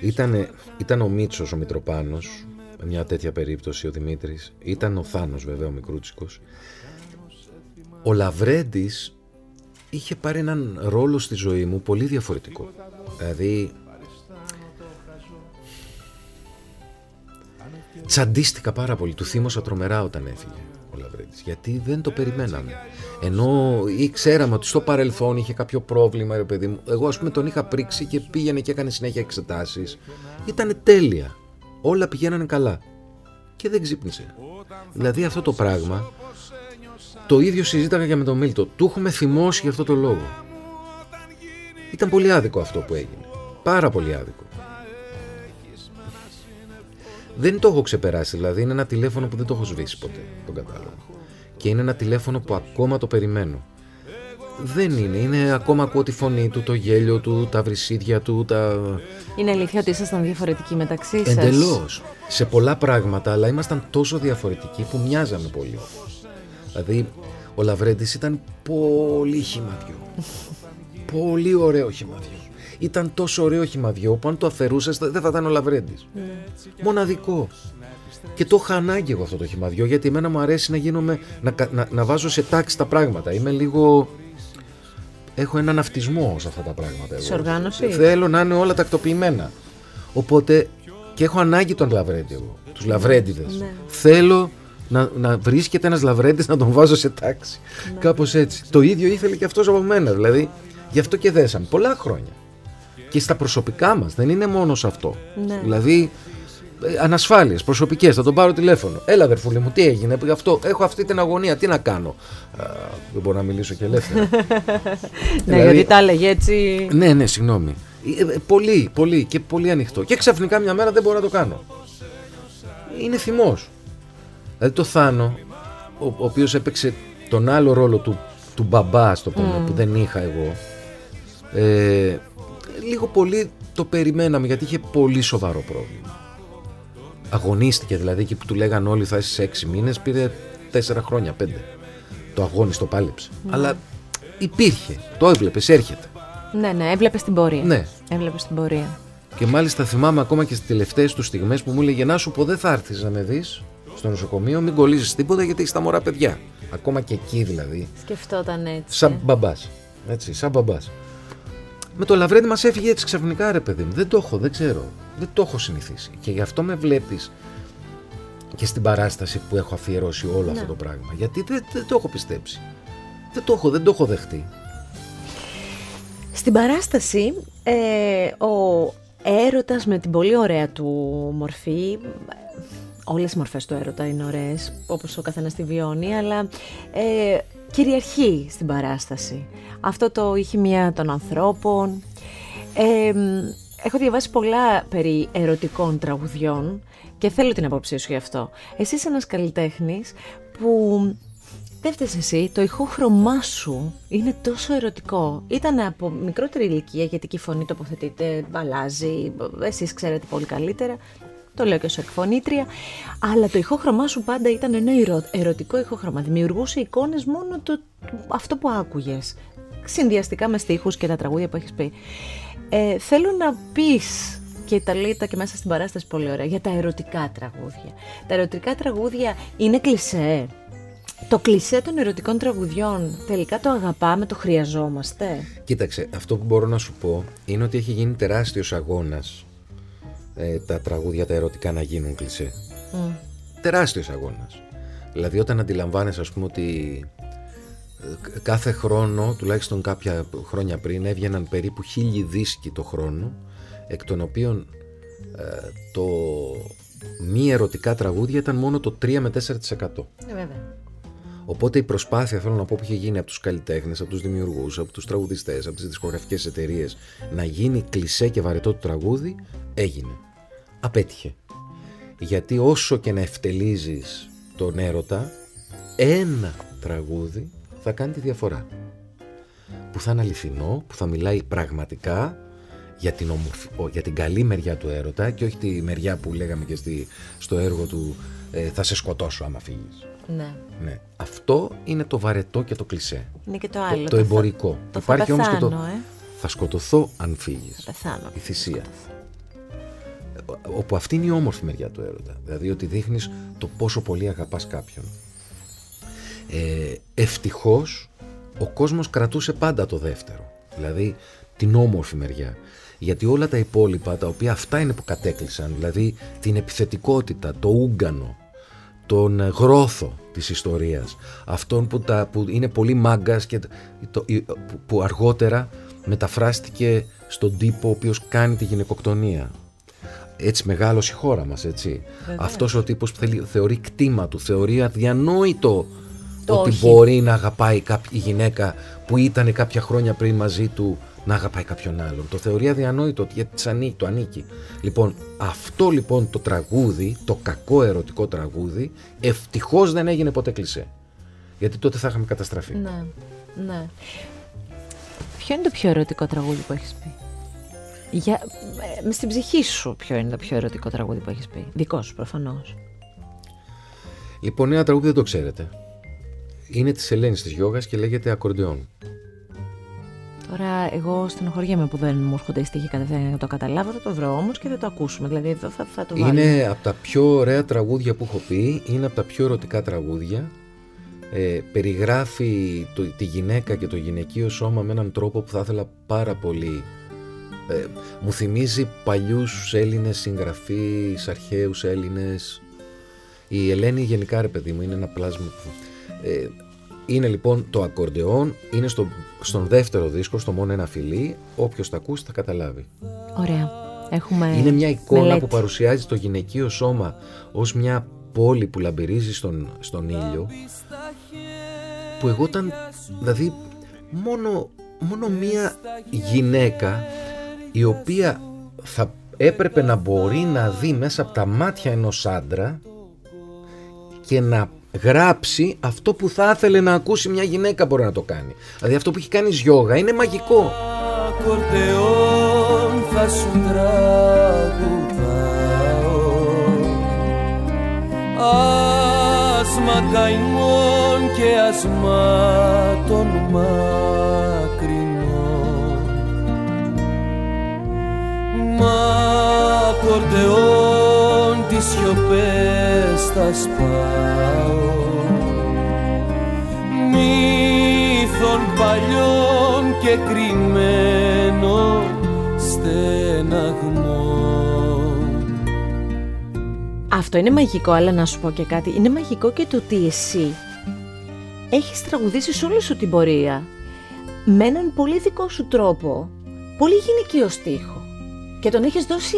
ήταν, ήταν ο Μίτσος, ο Μητροπάνος, με μια τέτοια περίπτωση, ο Δημήτρης. Ήταν ο Θάνος βέβαια, ο Μικρούτσικος. Ο Λαβρέντης είχε πάρει έναν ρόλο στη ζωή μου πολύ διαφορετικό. Δηλαδή, τσαντίστηκα πάρα πολύ. Του θύμωσα τρομερά όταν έφυγε ο Λαβρέντης. Γιατί δεν το περιμέναμε. Ενώ ή ξέραμε ότι στο παρελθόν είχε κάποιο πρόβλημα, ρε παιδί μου. Εγώ, ας πούμε, τον είχα πρίξει και πήγαινε και έκανε συνέχεια εξετάσεις. Ήταν τέλεια. Όλα πηγαίνανε καλά. Και δεν ξύπνησε. Δηλαδή αυτό το πράγμα το ίδιο συζήταγα και με τον Μίλτο. Του έχουμε θυμώσει για αυτό το λόγο. Ήταν πολύ άδικο αυτό που έγινε. Πάρα πολύ άδικο. Δεν το έχω ξεπεράσει, δηλαδή είναι ένα τηλέφωνο που δεν το έχω σβήσει ποτέ, τον κατάλογο. Και είναι ένα τηλέφωνο που ακόμα το περιμένω. Δεν είναι, είναι ακόμα ακούω τη φωνή του, το γέλιο του, τα βρυσίδια του, τα... Είναι αλήθεια ότι ήσασταν διαφορετικοί μεταξύ σας; Εντελώς. Σε πολλά πράγματα, αλλά ήμασταν τόσο διαφορετικοί που μοιάζαμε πολύ. Δηλαδή, ο Λαβρέντης ήταν πολύ χυμαδιό. πολύ ωραίο χυμαδιό. Ήταν τόσο ωραίο χυμαδιό που αν το αφαιρούσες δεν θα ήταν ο Λαβρέντης. Μοναδικό. Και το είχα ανάγκη εγώ αυτό το χυμαδιό γιατί εμένα μου αρέσει να γίνομαι, να, κα- να, να βάζω σε τάξη τα πράγματα. Είμαι λίγο... Έχω έναν αυτισμό σε αυτά τα πράγματα. εγώ. Σε οργάνωση; Θέλω να είναι όλα τακτοποιημένα. Οπότε και έχω ανάγκη τον Λαβρέντη εγώ. Τους Λαβρέντιδες. Ναι. Θέλω να, να βρίσκεται ένας Λαβρέντης να τον βάζω σε τάξη. Κάπως έτσι. Το ίδιο ήθελε και αυτός από μένα. Δηλαδή γι' αυτό και δέσαμε. Πολλά χρόνια. Και στα προσωπικά μας. Δεν είναι μόνο σε αυτό. Ναι. Δηλαδή ε, ανασφάλειες προσωπικές. Θα τον πάρω τηλέφωνο. Έλα αδερφούλη μου τι έγινε. Γι' αυτό έχω αυτή την αγωνία. Τι να κάνω. Α, δεν μπορώ να μιλήσω και ελεύθερα. Ναι, Δηλαδή- γιατί τα έλεγε έτσι. ναι, ναι, συγγνώμη. Ε, ε, πολύ, πολύ και πολύ ανοιχτό. Και ξαφνικά μια μέρα δεν μπορώ να το κάνω. Είναι θυμός. Δηλαδή το Θάνο, ο, ο οποίος έπαιξε τον άλλο ρόλο του, του μπαμπά, στο πούμε, που δεν είχα εγώ, ε, λίγο πολύ το περιμέναμε γιατί είχε πολύ σοβαρό πρόβλημα. Αγωνίστηκε δηλαδή εκεί που του λέγαν όλοι θα είσαι σε έξι μήνες, πήρε τέσσερα χρόνια, πέντε. Το αγώνιστο πάλεψε. Αλλά υπήρχε, το έβλεπες, έρχεται. Ναι, ναι, έβλεπες την πορεία. Ναι. Έβλεπες την πορεία. Και μάλιστα θυμάμαι ακόμα και στις τελευταίες τους στιγμές που μου έλεγε Να σου πω, δεν θα έρθεις να με δεις στο νοσοκομείο, μην κολλήσεις τίποτα γιατί έχει τα μωρά παιδιά. Ακόμα και εκεί δηλαδή. Σκεφτόταν έτσι. Σαν μπαμπάς. Έτσι, σαν μπαμπάς. Με το λαβρέντι μας έφυγε έτσι ξαφνικά ρε παιδί μου. Δεν το έχω, δεν ξέρω. Δεν το έχω συνηθίσει. Και γι' αυτό με βλέπεις και στην παράσταση που έχω αφιερώσει όλο αυτό το πράγμα. Γιατί δεν, δεν το έχω πιστέψει. Δεν το έχω, δεν το έχω δεχτεί. Στην παράσταση, ε, ο έρωτας με την πολύ ωραία του μορφή, όλες οι μορφές του έρωτα είναι ωραίες, όπως ο καθένας τη βιώνει, αλλά ε, κυριαρχεί στην παράσταση. Αυτό το ηχημία των ανθρώπων. Ε, έχω διαβάσει πολλά περί ερωτικών τραγουδιών και θέλω την απόψη σου γι' αυτό. Εσύ είσαι ένας καλλιτέχνης που δεν φταίς εσύ, το ηχόχρωμά σου είναι τόσο ερωτικό. Ήταν από μικρότερη ηλικία, γιατί και η φωνή τοποθετείται, αλλάζει, εσείς ξέρετε πολύ καλύτερα. Το λέω και ως εκφωνήτρια. Αλλά το ηχόχρωμά σου πάντα ήταν ένα ερωτικό ηχόχρωμα. Δημιουργούσε εικόνες μόνο το, αυτό που άκουγες. Συνδυαστικά με στίχους και τα τραγούδια που έχεις πει. Ε, θέλω να πεις και τα λέει και μέσα στην παράσταση πολύ ωραία για τα ερωτικά τραγούδια. Τα ερωτικά τραγούδια είναι κλισέ. Το κλισέ των ερωτικών τραγουδιών τελικά το αγαπάμε, το χρειαζόμαστε; Κοίταξε, αυτό που μπορώ να σου πω είναι ότι έχει γίνει τεράστιος αγώνας ε, τα τραγούδια τα ερωτικά να γίνουν κλισέ. Mm. Τεράστιος αγώνας. Δηλαδή όταν αντιλαμβάνεσαι ας πούμε ότι ε, κάθε χρόνο, τουλάχιστον κάποια χρόνια πριν, έβγαιναν περίπου χίλιοι δίσκοι το χρόνο, εκ των οποίων ε, το μη ερωτικά τραγούδια ήταν μόνο το 3 με 4%. Ε, βέβαια. Οπότε η προσπάθεια, θέλω να πω, που είχε γίνει από τους καλλιτέχνες, από τους δημιουργούς, από τους τραγουδιστές, από τις δισκογραφικές εταιρείες να γίνει κλισέ και βαρετό το τραγούδι, έγινε. Απέτυχε. Γιατί όσο και να ευτελίζεις τον έρωτα, ένα τραγούδι θα κάνει τη διαφορά. Που θα είναι αληθινό, που θα μιλάει πραγματικά για την, για την καλή μεριά του έρωτα και όχι τη μεριά που λέγαμε και στη... στο έργο του ε, θα σε σκοτώσω άμα φύγεις. Ναι. ναι. Αυτό είναι το βαρετό και το κλισέ. Είναι και το άλλο. Το, εμπορικό. Το Υπάρχει όμως και το ε. θα σκοτωθώ αν φύγεις. Θα πεθάνω. Η θυσία. Όπου αυτή είναι η όμορφη μεριά του έρωτα. Δηλαδή ότι δείχνεις το πόσο πολύ αγαπάς κάποιον. Ε, ευτυχώς ο κόσμος κρατούσε πάντα το δεύτερο. Δηλαδή την όμορφη μεριά. Γιατί όλα τα υπόλοιπα, τα οποία αυτά είναι που κατέκλυσαν, δηλαδή την επιθετικότητα, το ούγκανο, τον γρόθο της ιστορίας, αυτόν που, τα, που είναι πολύ μάγκας και το, που αργότερα μεταφράστηκε στον τύπο ο οποίος κάνει τη γυναικοκτονία. Έτσι μεγάλος η χώρα μας, έτσι. Βεβαίως. Αυτός ο τύπος που θέλει, θεωρεί κτήμα του, θεωρεί αδιανόητο ότι μπορεί να αγαπάει η γυναίκα που ήταν κάποια χρόνια πριν μαζί του να αγαπάει κάποιον άλλον. Το θεωρεί αδιανόητο γιατί της ανήκει, το ανήκει. Λοιπόν, αυτό λοιπόν το τραγούδι, το κακό ερωτικό τραγούδι, ευτυχώς δεν έγινε ποτέ κλισέ. Γιατί τότε θα είχαμε καταστραφεί. Ναι, ναι. Ποιο είναι το πιο ερωτικό τραγούδι που έχεις πει; Για, με στην ψυχή σου ποιο είναι το πιο ερωτικό τραγούδι που έχεις πει; Δικός σου προφανώς. Λοιπόν, ένα τραγούδι δεν το ξέρετε. Είναι της Ελένης της Γιώγας και λέγεται Ακορντεόν. Τώρα, εγώ στενοχωριέμαι που δεν μου έρχονται οι στίχοι κατευθείαν να το καταλάβω. Θα το βρω όμως και θα το ακούσουμε. Δηλαδή, εδώ θα, θα το βάλω. Είναι από τα πιο ωραία τραγούδια που έχω πει. Είναι από τα πιο ερωτικά τραγούδια. Ε, περιγράφει το, τη γυναίκα και το γυναικείο σώμα με έναν τρόπο που θα ήθελα πάρα πολύ. Ε, μου θυμίζει παλιούς Έλληνες συγγραφείς, αρχαίους Έλληνες. Η Ελένη γενικά ρε παιδί μου είναι ένα πλάσμα ε, είναι λοιπόν το ακορντεόν, είναι στο, στον δεύτερο δίσκο, στο μόνο ένα φιλί. Όποιος τα ακούσει θα καταλάβει. Ωραία. Έχουμε είναι μια εικόνα που παρουσιάζει το γυναικείο σώμα ως μια πόλη που λαμπυρίζει στον, στον ήλιο. Που εγώ ήταν, δηλαδή, μόνο, μόνο μια γυναίκα η οποία θα έπρεπε να μπορεί να δει μέσα από τα μάτια ενός άντρα και να γράψει αυτό που θα ήθελε να ακούσει μια γυναίκα μπορεί να το κάνει. Δηλαδή αυτό που έχει κάνει γιόγα είναι μαγικό. Ακορτεόν θα σου τραγουδάω Άσμα καημών και ασμάτων μακρινών Μα ακορτεόν τις σιωπές θα σπάω μύθων παλιών και κρυμμένο στεναγμό. Αυτό είναι μαγικό, αλλά να σου πω και κάτι. Είναι μαγικό και το ότι εσύ έχεις τραγουδήσει σε όλη σου την πορεία με έναν πολύ δικό σου τρόπο, πολύ γυναικείο στίχο και τον έχεις δώσει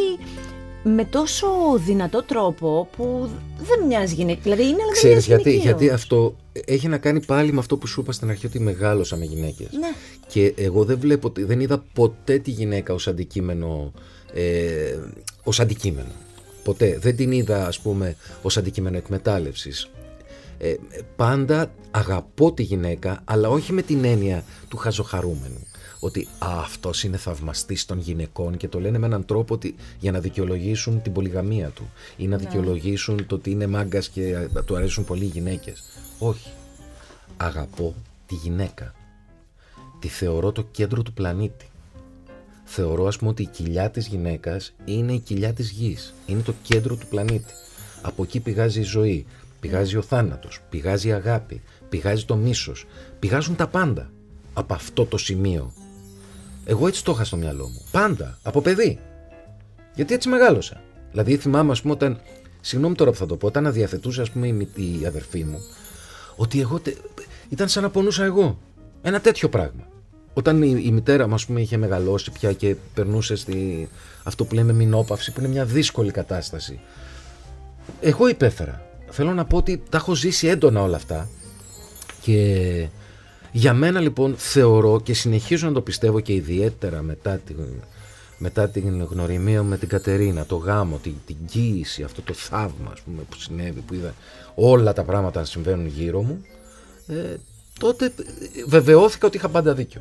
με τόσο δυνατό τρόπο που δεν μοιάζει γυναίκα. Δηλαδή είναι, αλλά Ξέρεις δεν γιατί, μοιάζει γιατί; γυναικείο. αυτό έχει να κάνει πάλι με αυτό που σου είπα στην αρχή ότι μεγάλωσα με γυναίκες. Ναι. Και εγώ δεν βλέπω, δεν είδα ποτέ τη γυναίκα ως αντικείμενο, ε, ως αντικείμενο. Ποτέ. Δεν την είδα ας πούμε ως αντικείμενο εκμετάλλευσης. Ε, πάντα αγαπώ τη γυναίκα, αλλά όχι με την έννοια του χαζοχαρούμενου. Ότι α, αυτός είναι θαυμαστής των γυναικών και το λένε με έναν τρόπο ότι, για να δικαιολογήσουν την πολυγαμία του ή να δικαιολογήσουν το ότι είναι μάγκας και ε, του αρέσουν πολύ οι γυναίκες. Όχι. Αγαπώ τη γυναίκα. Τη θεωρώ το κέντρο του πλανήτη. Θεωρώ ας πούμε ότι η κοιλιά της γυναίκας είναι η κοιλιά της γης. Είναι το κέντρο του πλανήτη. Από εκεί πηγάζει η ζωή. Πηγάζει ο θάνατος. Πηγάζει η αγάπη. Πηγάζει το μίσος. Πηγάζουν τα πάντα. Από αυτό το σημείο. Εγώ έτσι το είχα στο μυαλό μου. Πάντα. Από παιδί. Γιατί έτσι μεγάλωσα. Δηλαδή θυμάμαι, ας πούμε, όταν. Συγγνώμη τώρα που θα το πω, όταν αδιαθετούσε, ας πούμε, η, μη- η αδερφή μου, ότι εγώ. τε- ήταν σαν να πονούσα εγώ. Ένα τέτοιο πράγμα. Όταν η, η μητέρα μου, ας πούμε, είχε μεγαλώσει πια και περνούσε στη, αυτό που λέμε μηνόπαυση, που είναι μια δύσκολη κατάσταση. Εγώ υπέφερα. Θέλω να πω ότι τα έχω ζήσει έντονα όλα αυτά. Και για μένα λοιπόν θεωρώ και συνεχίζω να το πιστεύω και ιδιαίτερα μετά την, μετά την γνωριμία μου με την Κατερίνα, το γάμο, την, την κοίηση, αυτό το θαύμα ας πούμε, που συνέβη, που είδα όλα τα πράγματα να συμβαίνουν γύρω μου, ε, τότε ε, βεβαιώθηκα ότι είχα πάντα δίκιο.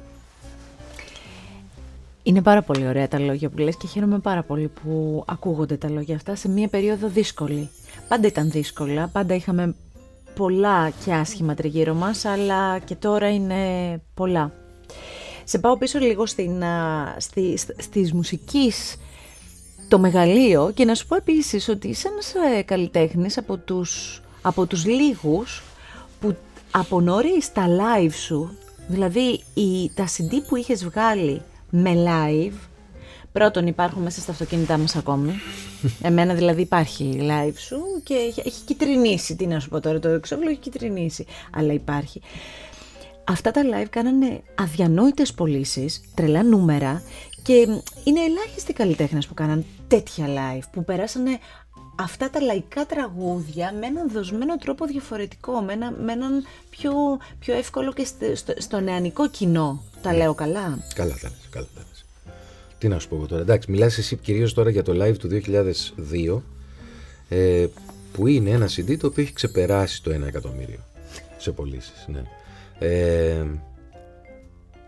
Είναι πάρα πολύ ωραία τα λόγια που λες και χαίρομαι πάρα πολύ που ακούγονται τα λόγια αυτά σε μια περίοδο δύσκολη. Πάντα ήταν δύσκολα, πάντα είχαμε πολλά και άσχημα τριγύρω μας, αλλά και τώρα είναι πολλά. Σε πάω πίσω λίγο στην, α, στη, σ- στις μουσικής το μεγαλείο και να σου πω επίσης ότι είσαι ένας ε, καλλιτέχνης από τους, από τους λίγους που από νωρίς τα live σου, δηλαδή η, τα CD που είχες βγάλει με live, πρώτον υπάρχουν μέσα στα αυτοκίνητά μας ακόμη, εμένα δηλαδή υπάρχει live σου και έχει, έχει κυτρινήσει, τι να σου πω τώρα, το εξώφυλλο έχει κυτρινήσει, αλλά υπάρχει. Αυτά τα live κάνανε αδιανόητες πωλήσεις, τρελά νούμερα και είναι ελάχιστοι καλλιτέχνες που κάναν τέτοια live, που περάσανε αυτά τα λαϊκά τραγούδια με έναν δοσμένο τρόπο διαφορετικό, με, ένα, με έναν πιο, πιο εύκολο και στο, στο, στο νεανικό κοινό. Τα λέω καλά; Καλά τα λες, καλά τα λες. Τι να σου πω εγώ τώρα. Εντάξει, μιλάς εσύ κυρίως τώρα για το live του 2002 ε, που είναι ένα CD το οποίο έχει ξεπεράσει το 1 εκατομμύριο σε πωλήσεις. Ναι. Ε,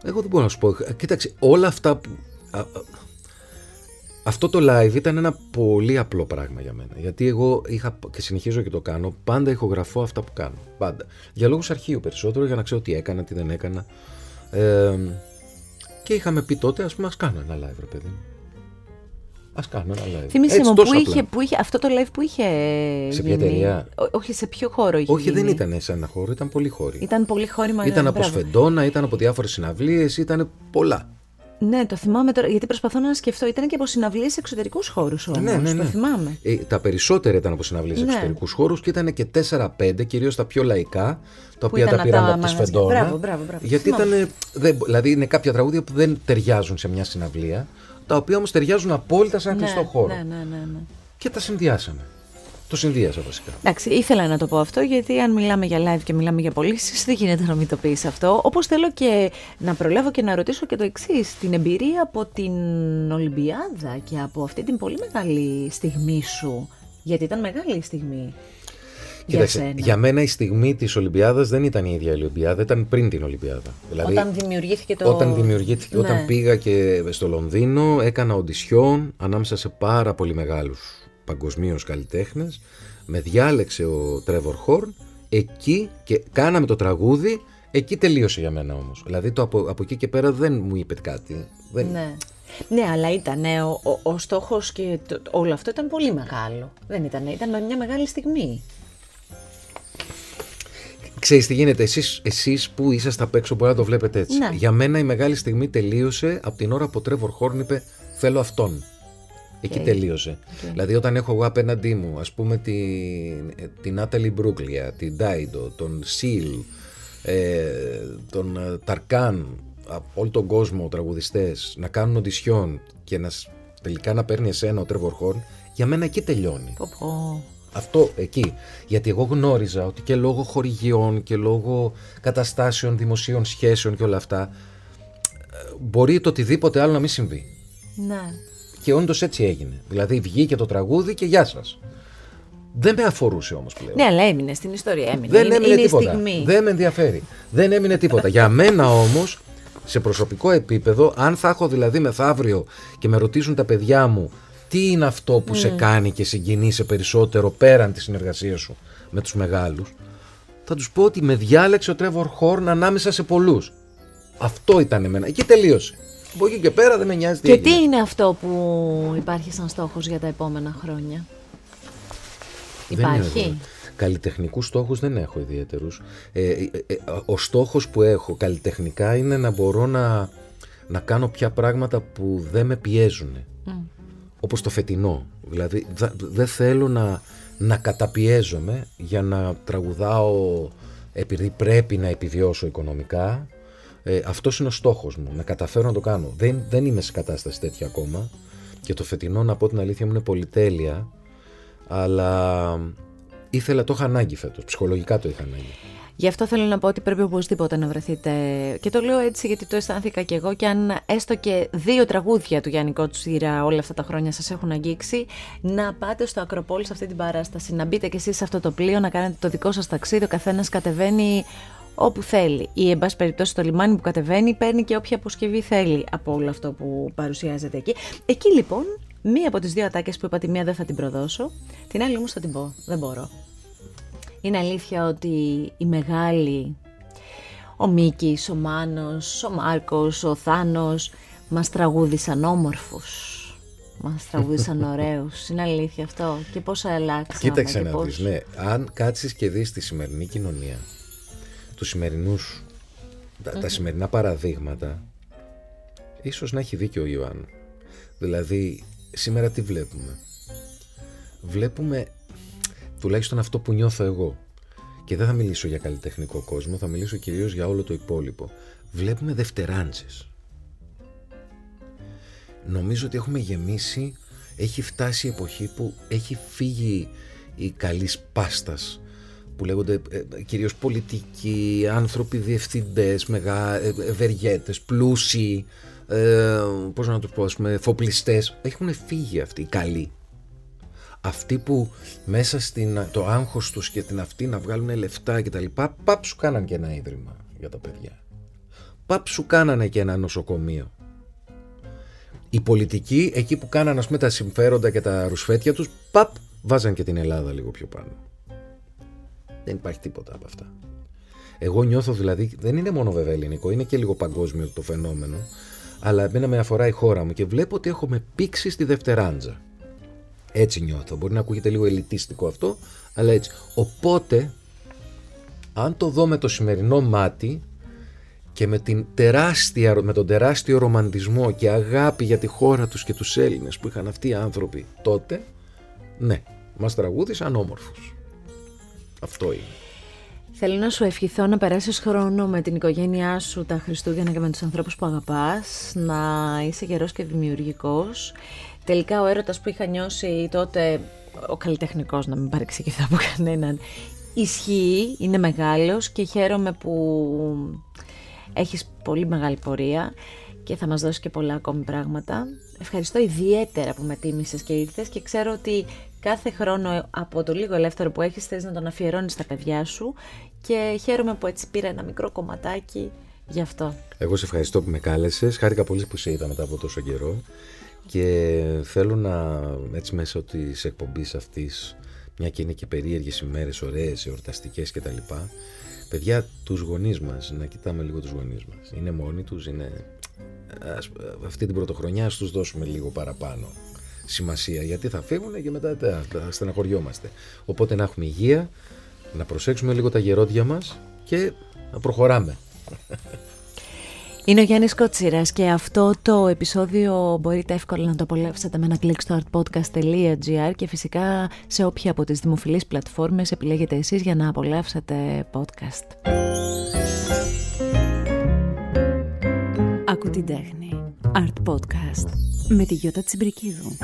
εγώ δεν μπορώ να σου πω. Ε, Κοίταξε, όλα αυτά που... α, α, αυτό το live ήταν ένα πολύ απλό πράγμα για μένα. Γιατί εγώ είχα και συνεχίζω και το κάνω. Πάντα ηχογραφώ αυτά που κάνω. Πάντα. Για λόγους αρχείου περισσότερο, για να ξέρω τι έκανα, τι δεν έκανα. Ε, και είχαμε πει τότε, ας πούμε, ας κάνω ένα live, ρε παιδί μου. Α κάνω ένα live. Θύμισε Έτσι, μου, που τόσο απλά. είχε, που είχε, αυτό το live που είχε Σε ποια γίνει. εταιρεία; Ό- όχι, σε ποιο χώρο είχε Όχι, δεν γίνει; ήταν σε ένα χώρο, ήταν πολύ χώροι. Ήταν πολύ χώριμα. Ήταν από μπράβο. σφεντόνα, ήταν από διάφορες συναυλίες, ήταν πολλά. Ναι, το θυμάμαι τώρα, γιατί προσπαθώ να σκεφτώ. Ήταν και από συναυλίες σε εξωτερικούς χώρους όμω. ναι, ναι, ναι. Το θυμάμαι. Ε, τα περισσότερα ήταν από συναυλίες σε Ναι. εξωτερικούς χώρους και ήταν και 4-5, κυρίως τα πιο λαϊκά, τα οποία ήταν τα από πήραμε τα από τη μαγαζιά. Σφεντόνα. Μπράβο, μπράβο, μπράβο. Γιατί Θυμάμαι. ήταν. Δεν, δηλαδή είναι κάποια τραγούδια που δεν ταιριάζουν σε μια συναυλία, τα οποία όμως ταιριάζουν απόλυτα σε ένα Ναι, κλειστό χώρο. Ναι, ναι, ναι, ναι. Και τα συνδυάσαμε. Το συνδύασα βασικά. Εντάξει, ήθελα να το πω αυτό γιατί αν μιλάμε για live και μιλάμε για πωλήσει, δεν γίνεται να μην το πεις αυτό. Όπως θέλω και να προλάβω και να ρωτήσω και το εξής. Την εμπειρία από την Ολυμπιάδα και από αυτή την πολύ μεγάλη στιγμή σου. Γιατί ήταν μεγάλη η στιγμή. Κοίταξε, για, σένα. για μένα η στιγμή της Ολυμπιάδας δεν ήταν η ίδια η Ολυμπιάδα, ήταν πριν την Ολυμπιάδα. Δηλαδή, Όταν δημιουργήθηκε το. Όταν δημιουργήθηκε, Ναι. όταν πήγα και στο Λονδίνο, έκανα οντισιόν ανάμεσα σε πάρα πολύ μεγάλους παγκοσμίως καλλιτέχνες. Με διάλεξε ο Τρέβορ Χόρν εκεί και κάναμε το τραγούδι. Εκεί τελείωσε για μένα όμως. Δηλαδή το από, από εκεί και πέρα δεν μου είπε κάτι. Δεν... Ναι. Ναι, αλλά ήταν ο, ο, ο στόχος και το, το- όλο αυτό ήταν πολύ μεγάλο. Δεν ήταν, ήταν μια μεγάλη στιγμή. Ξέρεις τι γίνεται, εσείς, εσείς που είσαστε απ' έξω μπορεί να το βλέπετε έτσι. Ναι. Για μένα η μεγάλη στιγμή τελείωσε από την ώρα που ο Τρέβορ Χόρν είπε θέλω αυτόν. Εκεί Οκ. τελείωσε. Δηλαδή όταν έχω εγώ απέναντί μου ας πούμε την, την Νάταλι Ιμπρούλια, την Ντάιντο, τον Σιλ, ε, τον ε, Ταρκάν, από όλο τον κόσμο τραγουδιστές να κάνουν οντισιόν και να, σ- τελικά να παίρνει εσένα ο Τρέβορ Χόρν, Για μένα εκεί τελειώνει. Πω, πω. Αυτό εκεί. Γιατί εγώ γνώριζα ότι και λόγω χορηγιών και λόγω καταστάσεων, δημοσίων σχέσεων και όλα αυτά, ε, μπορεί το οτιδήποτε άλλο να μην συμβεί. Ναι. Και όντως έτσι έγινε. Δηλαδή βγήκε το τραγούδι και γεια σας. Δεν με αφορούσε όμως πλέον. Ναι, αλλά έμεινε στην ιστορία. Έμεινε. Δεν είναι, έμεινε είναι η τίποτα. στιγμή. Δεν με ενδιαφέρει. Δεν έμεινε τίποτα. Για μένα όμως, σε προσωπικό επίπεδο, αν θα έχω δηλαδή μεθαύριο και με ρωτήσουν τα παιδιά μου τι είναι αυτό που σε κάνει και συγκινείσαι περισσότερο πέραν της συνεργασίας σου με τους μεγάλους, θα τους πω ότι με διάλεξε ο Τρέβορ Χόρν ανάμεσα σε πολλούς. Αυτό ήταν εμένα. Εκεί τελείωσε. Από εκεί και πέρα δεν με νοιάζει τι Και τι έγινε. είναι αυτό που υπάρχει σαν στόχος για τα επόμενα χρόνια; Δεν Υπάρχει; έχω. Καλλιτεχνικούς στόχους δεν έχω ιδιαίτερους. Ε, ε, ε, ο στόχος που έχω καλλιτεχνικά είναι να μπορώ να, να κάνω πια πράγματα που δεν με πιέζουν. Όπως το φετινό. Δηλαδή δα- δεν θέλω να, να καταπιέζομαι για να τραγουδάω επειδή πρέπει να επιβιώσω οικονομικά. Ε, αυτός είναι ο στόχος μου, να καταφέρω να το κάνω. Δεν, δεν είμαι σε κατάσταση τέτοια ακόμα. Και το φετινό, να πω την αλήθεια μου, είναι πολυτέλεια αλλά ήθελα, το είχα ανάγκη φέτος, ψυχολογικά το είχα ανάγκη. Γι' αυτό θέλω να πω ότι πρέπει οπωσδήποτε να βρεθείτε. Και το λέω έτσι γιατί το αισθάνθηκα κι εγώ. Και αν έστω και δύο τραγούδια του Γιάννη Κότσιρα όλα αυτά τα χρόνια σας έχουν αγγίξει, να πάτε στο Ακροπόλη σε αυτή την παράσταση. Να μπείτε κι εσείς σε αυτό το πλοίο, να κάνετε το δικό σας ταξίδι. Ο καθένας κατεβαίνει όπου θέλει. Ή, εν πάση περιπτώσει, στο λιμάνι που κατεβαίνει, παίρνει και όποια αποσκευή θέλει από όλο αυτό που παρουσιάζεται εκεί. Εκεί λοιπόν, μία από τις δύο ατάκες που είπα, τη μία δεν θα την προδώσω, την άλλη όμως θα την πω. Δεν μπορώ. Είναι αλήθεια ότι οι μεγάλοι, ο Μίκης, ο Μάνος, ο Μάρκος, ο Θάνος, μας τραγούδισαν όμορφους. Μας τραγούδισαν ωραίους. Είναι αλήθεια αυτό. Και πόσα αλλάξαμε. Κοίταξε και να πώς- δεις, ναι, αν κάτσεις και δεις τη σημερινή κοινωνία, τους σημερινούς, τα, τα σημερινά παραδείγματα, ίσως να έχει δίκιο ο Ιωάννου. Δηλαδή, σήμερα τι βλέπουμε; Βλέπουμε τουλάχιστον αυτό που νιώθω εγώ. Και δεν θα μιλήσω για καλλιτεχνικό κόσμο, θα μιλήσω κυρίως για όλο το υπόλοιπο. Βλέπουμε δευτεράντζες. Νομίζω ότι έχουμε γεμίσει, έχει φτάσει η εποχή που έχει φύγει η καλής πάστας που λέγονται ε, κυρίως πολιτικοί, άνθρωποι διευθυντές, μεγά, ε, ευεργέτες, πλούσιοι, ε, πώς να το πω, ας πούμε, φοπλιστές. Έχουν φύγει αυτοί οι καλοί. Αυτοί που μέσα στην, το άγχος τους και την αυτή να βγάλουν λεφτά και τα λοιπά, παπ σου κάναν και ένα ίδρυμα για τα παιδιά. Παπ σου κάνανε και ένα νοσοκομείο. Οι πολιτικοί, εκεί που κάναν ας πούμε τα συμφέροντα και τα ρουσφέτια τους, παπ, βάζαν και την Ελλάδα λίγο πιο πάνω. Δεν υπάρχει τίποτα από αυτά. Εγώ νιώθω δηλαδή, δεν είναι μόνο βέβαια ελληνικό, είναι και λίγο παγκόσμιο το φαινόμενο, αλλά εμένα με αφορά η χώρα μου και βλέπω ότι έχουμε πήξει στη δευτεράντζα. Έτσι νιώθω. Μπορεί να ακούγεται λίγο ελιτίστικο αυτό, αλλά έτσι. Οπότε, αν το δω με το σημερινό μάτι και με, την τεράστια, με τον τεράστιο ρομαντισμό και αγάπη για τη χώρα τους και τους Έλληνες που είχαν αυτοί οι άνθρωποι τότε, ναι, μας τραγούδισαν όμορφους. Αυτό είναι. Θέλω να σου ευχηθώ να περάσεις χρόνο με την οικογένειά σου τα Χριστούγεννα και με τους ανθρώπους που αγαπάς, να είσαι γερός και δημιουργικός. Τελικά ο έρωτας που είχα νιώσει τότε, ο καλλιτεχνικός να μην παρεξηγηθώ από κανέναν, ισχύει, είναι μεγάλος και χαίρομαι που έχεις πολύ μεγάλη πορεία και θα μας δώσεις και πολλά ακόμη πράγματα. Ευχαριστώ ιδιαίτερα που με τίμησες και ήρθες και ξέρω ότι κάθε χρόνο από το λίγο ελεύθερο που έχεις θες να τον αφιερώνεις στα παιδιά σου και χαίρομαι που έτσι πήρα ένα μικρό κομματάκι γι' αυτό. Εγώ σε ευχαριστώ που με κάλεσες. Χάρηκα πολύ που σε είδα μετά από τόσο καιρό. Και θέλω να, έτσι μέσα της εκπομπής αυτής, μια και είναι και περίεργες ημέρες, ωραίες, εορταστικές κτλ. Παιδιά, τους γονείς μας, να κοιτάμε λίγο τους γονείς μας. Είναι μόνοι τους, είναι... Ας, αυτή την πρωτοχρονιά ας τους δώσουμε λίγο παραπάνω σημασία, γιατί θα φύγουν και μετά τα, τα στεναχωριόμαστε. Οπότε να έχουμε υγεία, να προσέξουμε λίγο τα γερόντια μας και να προχωράμε. Είναι ο Γιάννης Κοτσίρας και αυτό το επεισόδιο μπορείτε εύκολα να το απολαύσετε με ένα κλικ στο artpodcast.gr και φυσικά σε όποια από τις δημοφιλείς πλατφόρμες επιλέγετε εσείς για να απολαύσετε podcast. Ακού την τέχνη. Art Podcast με τη Γιώτα Τσιμπρικίδου.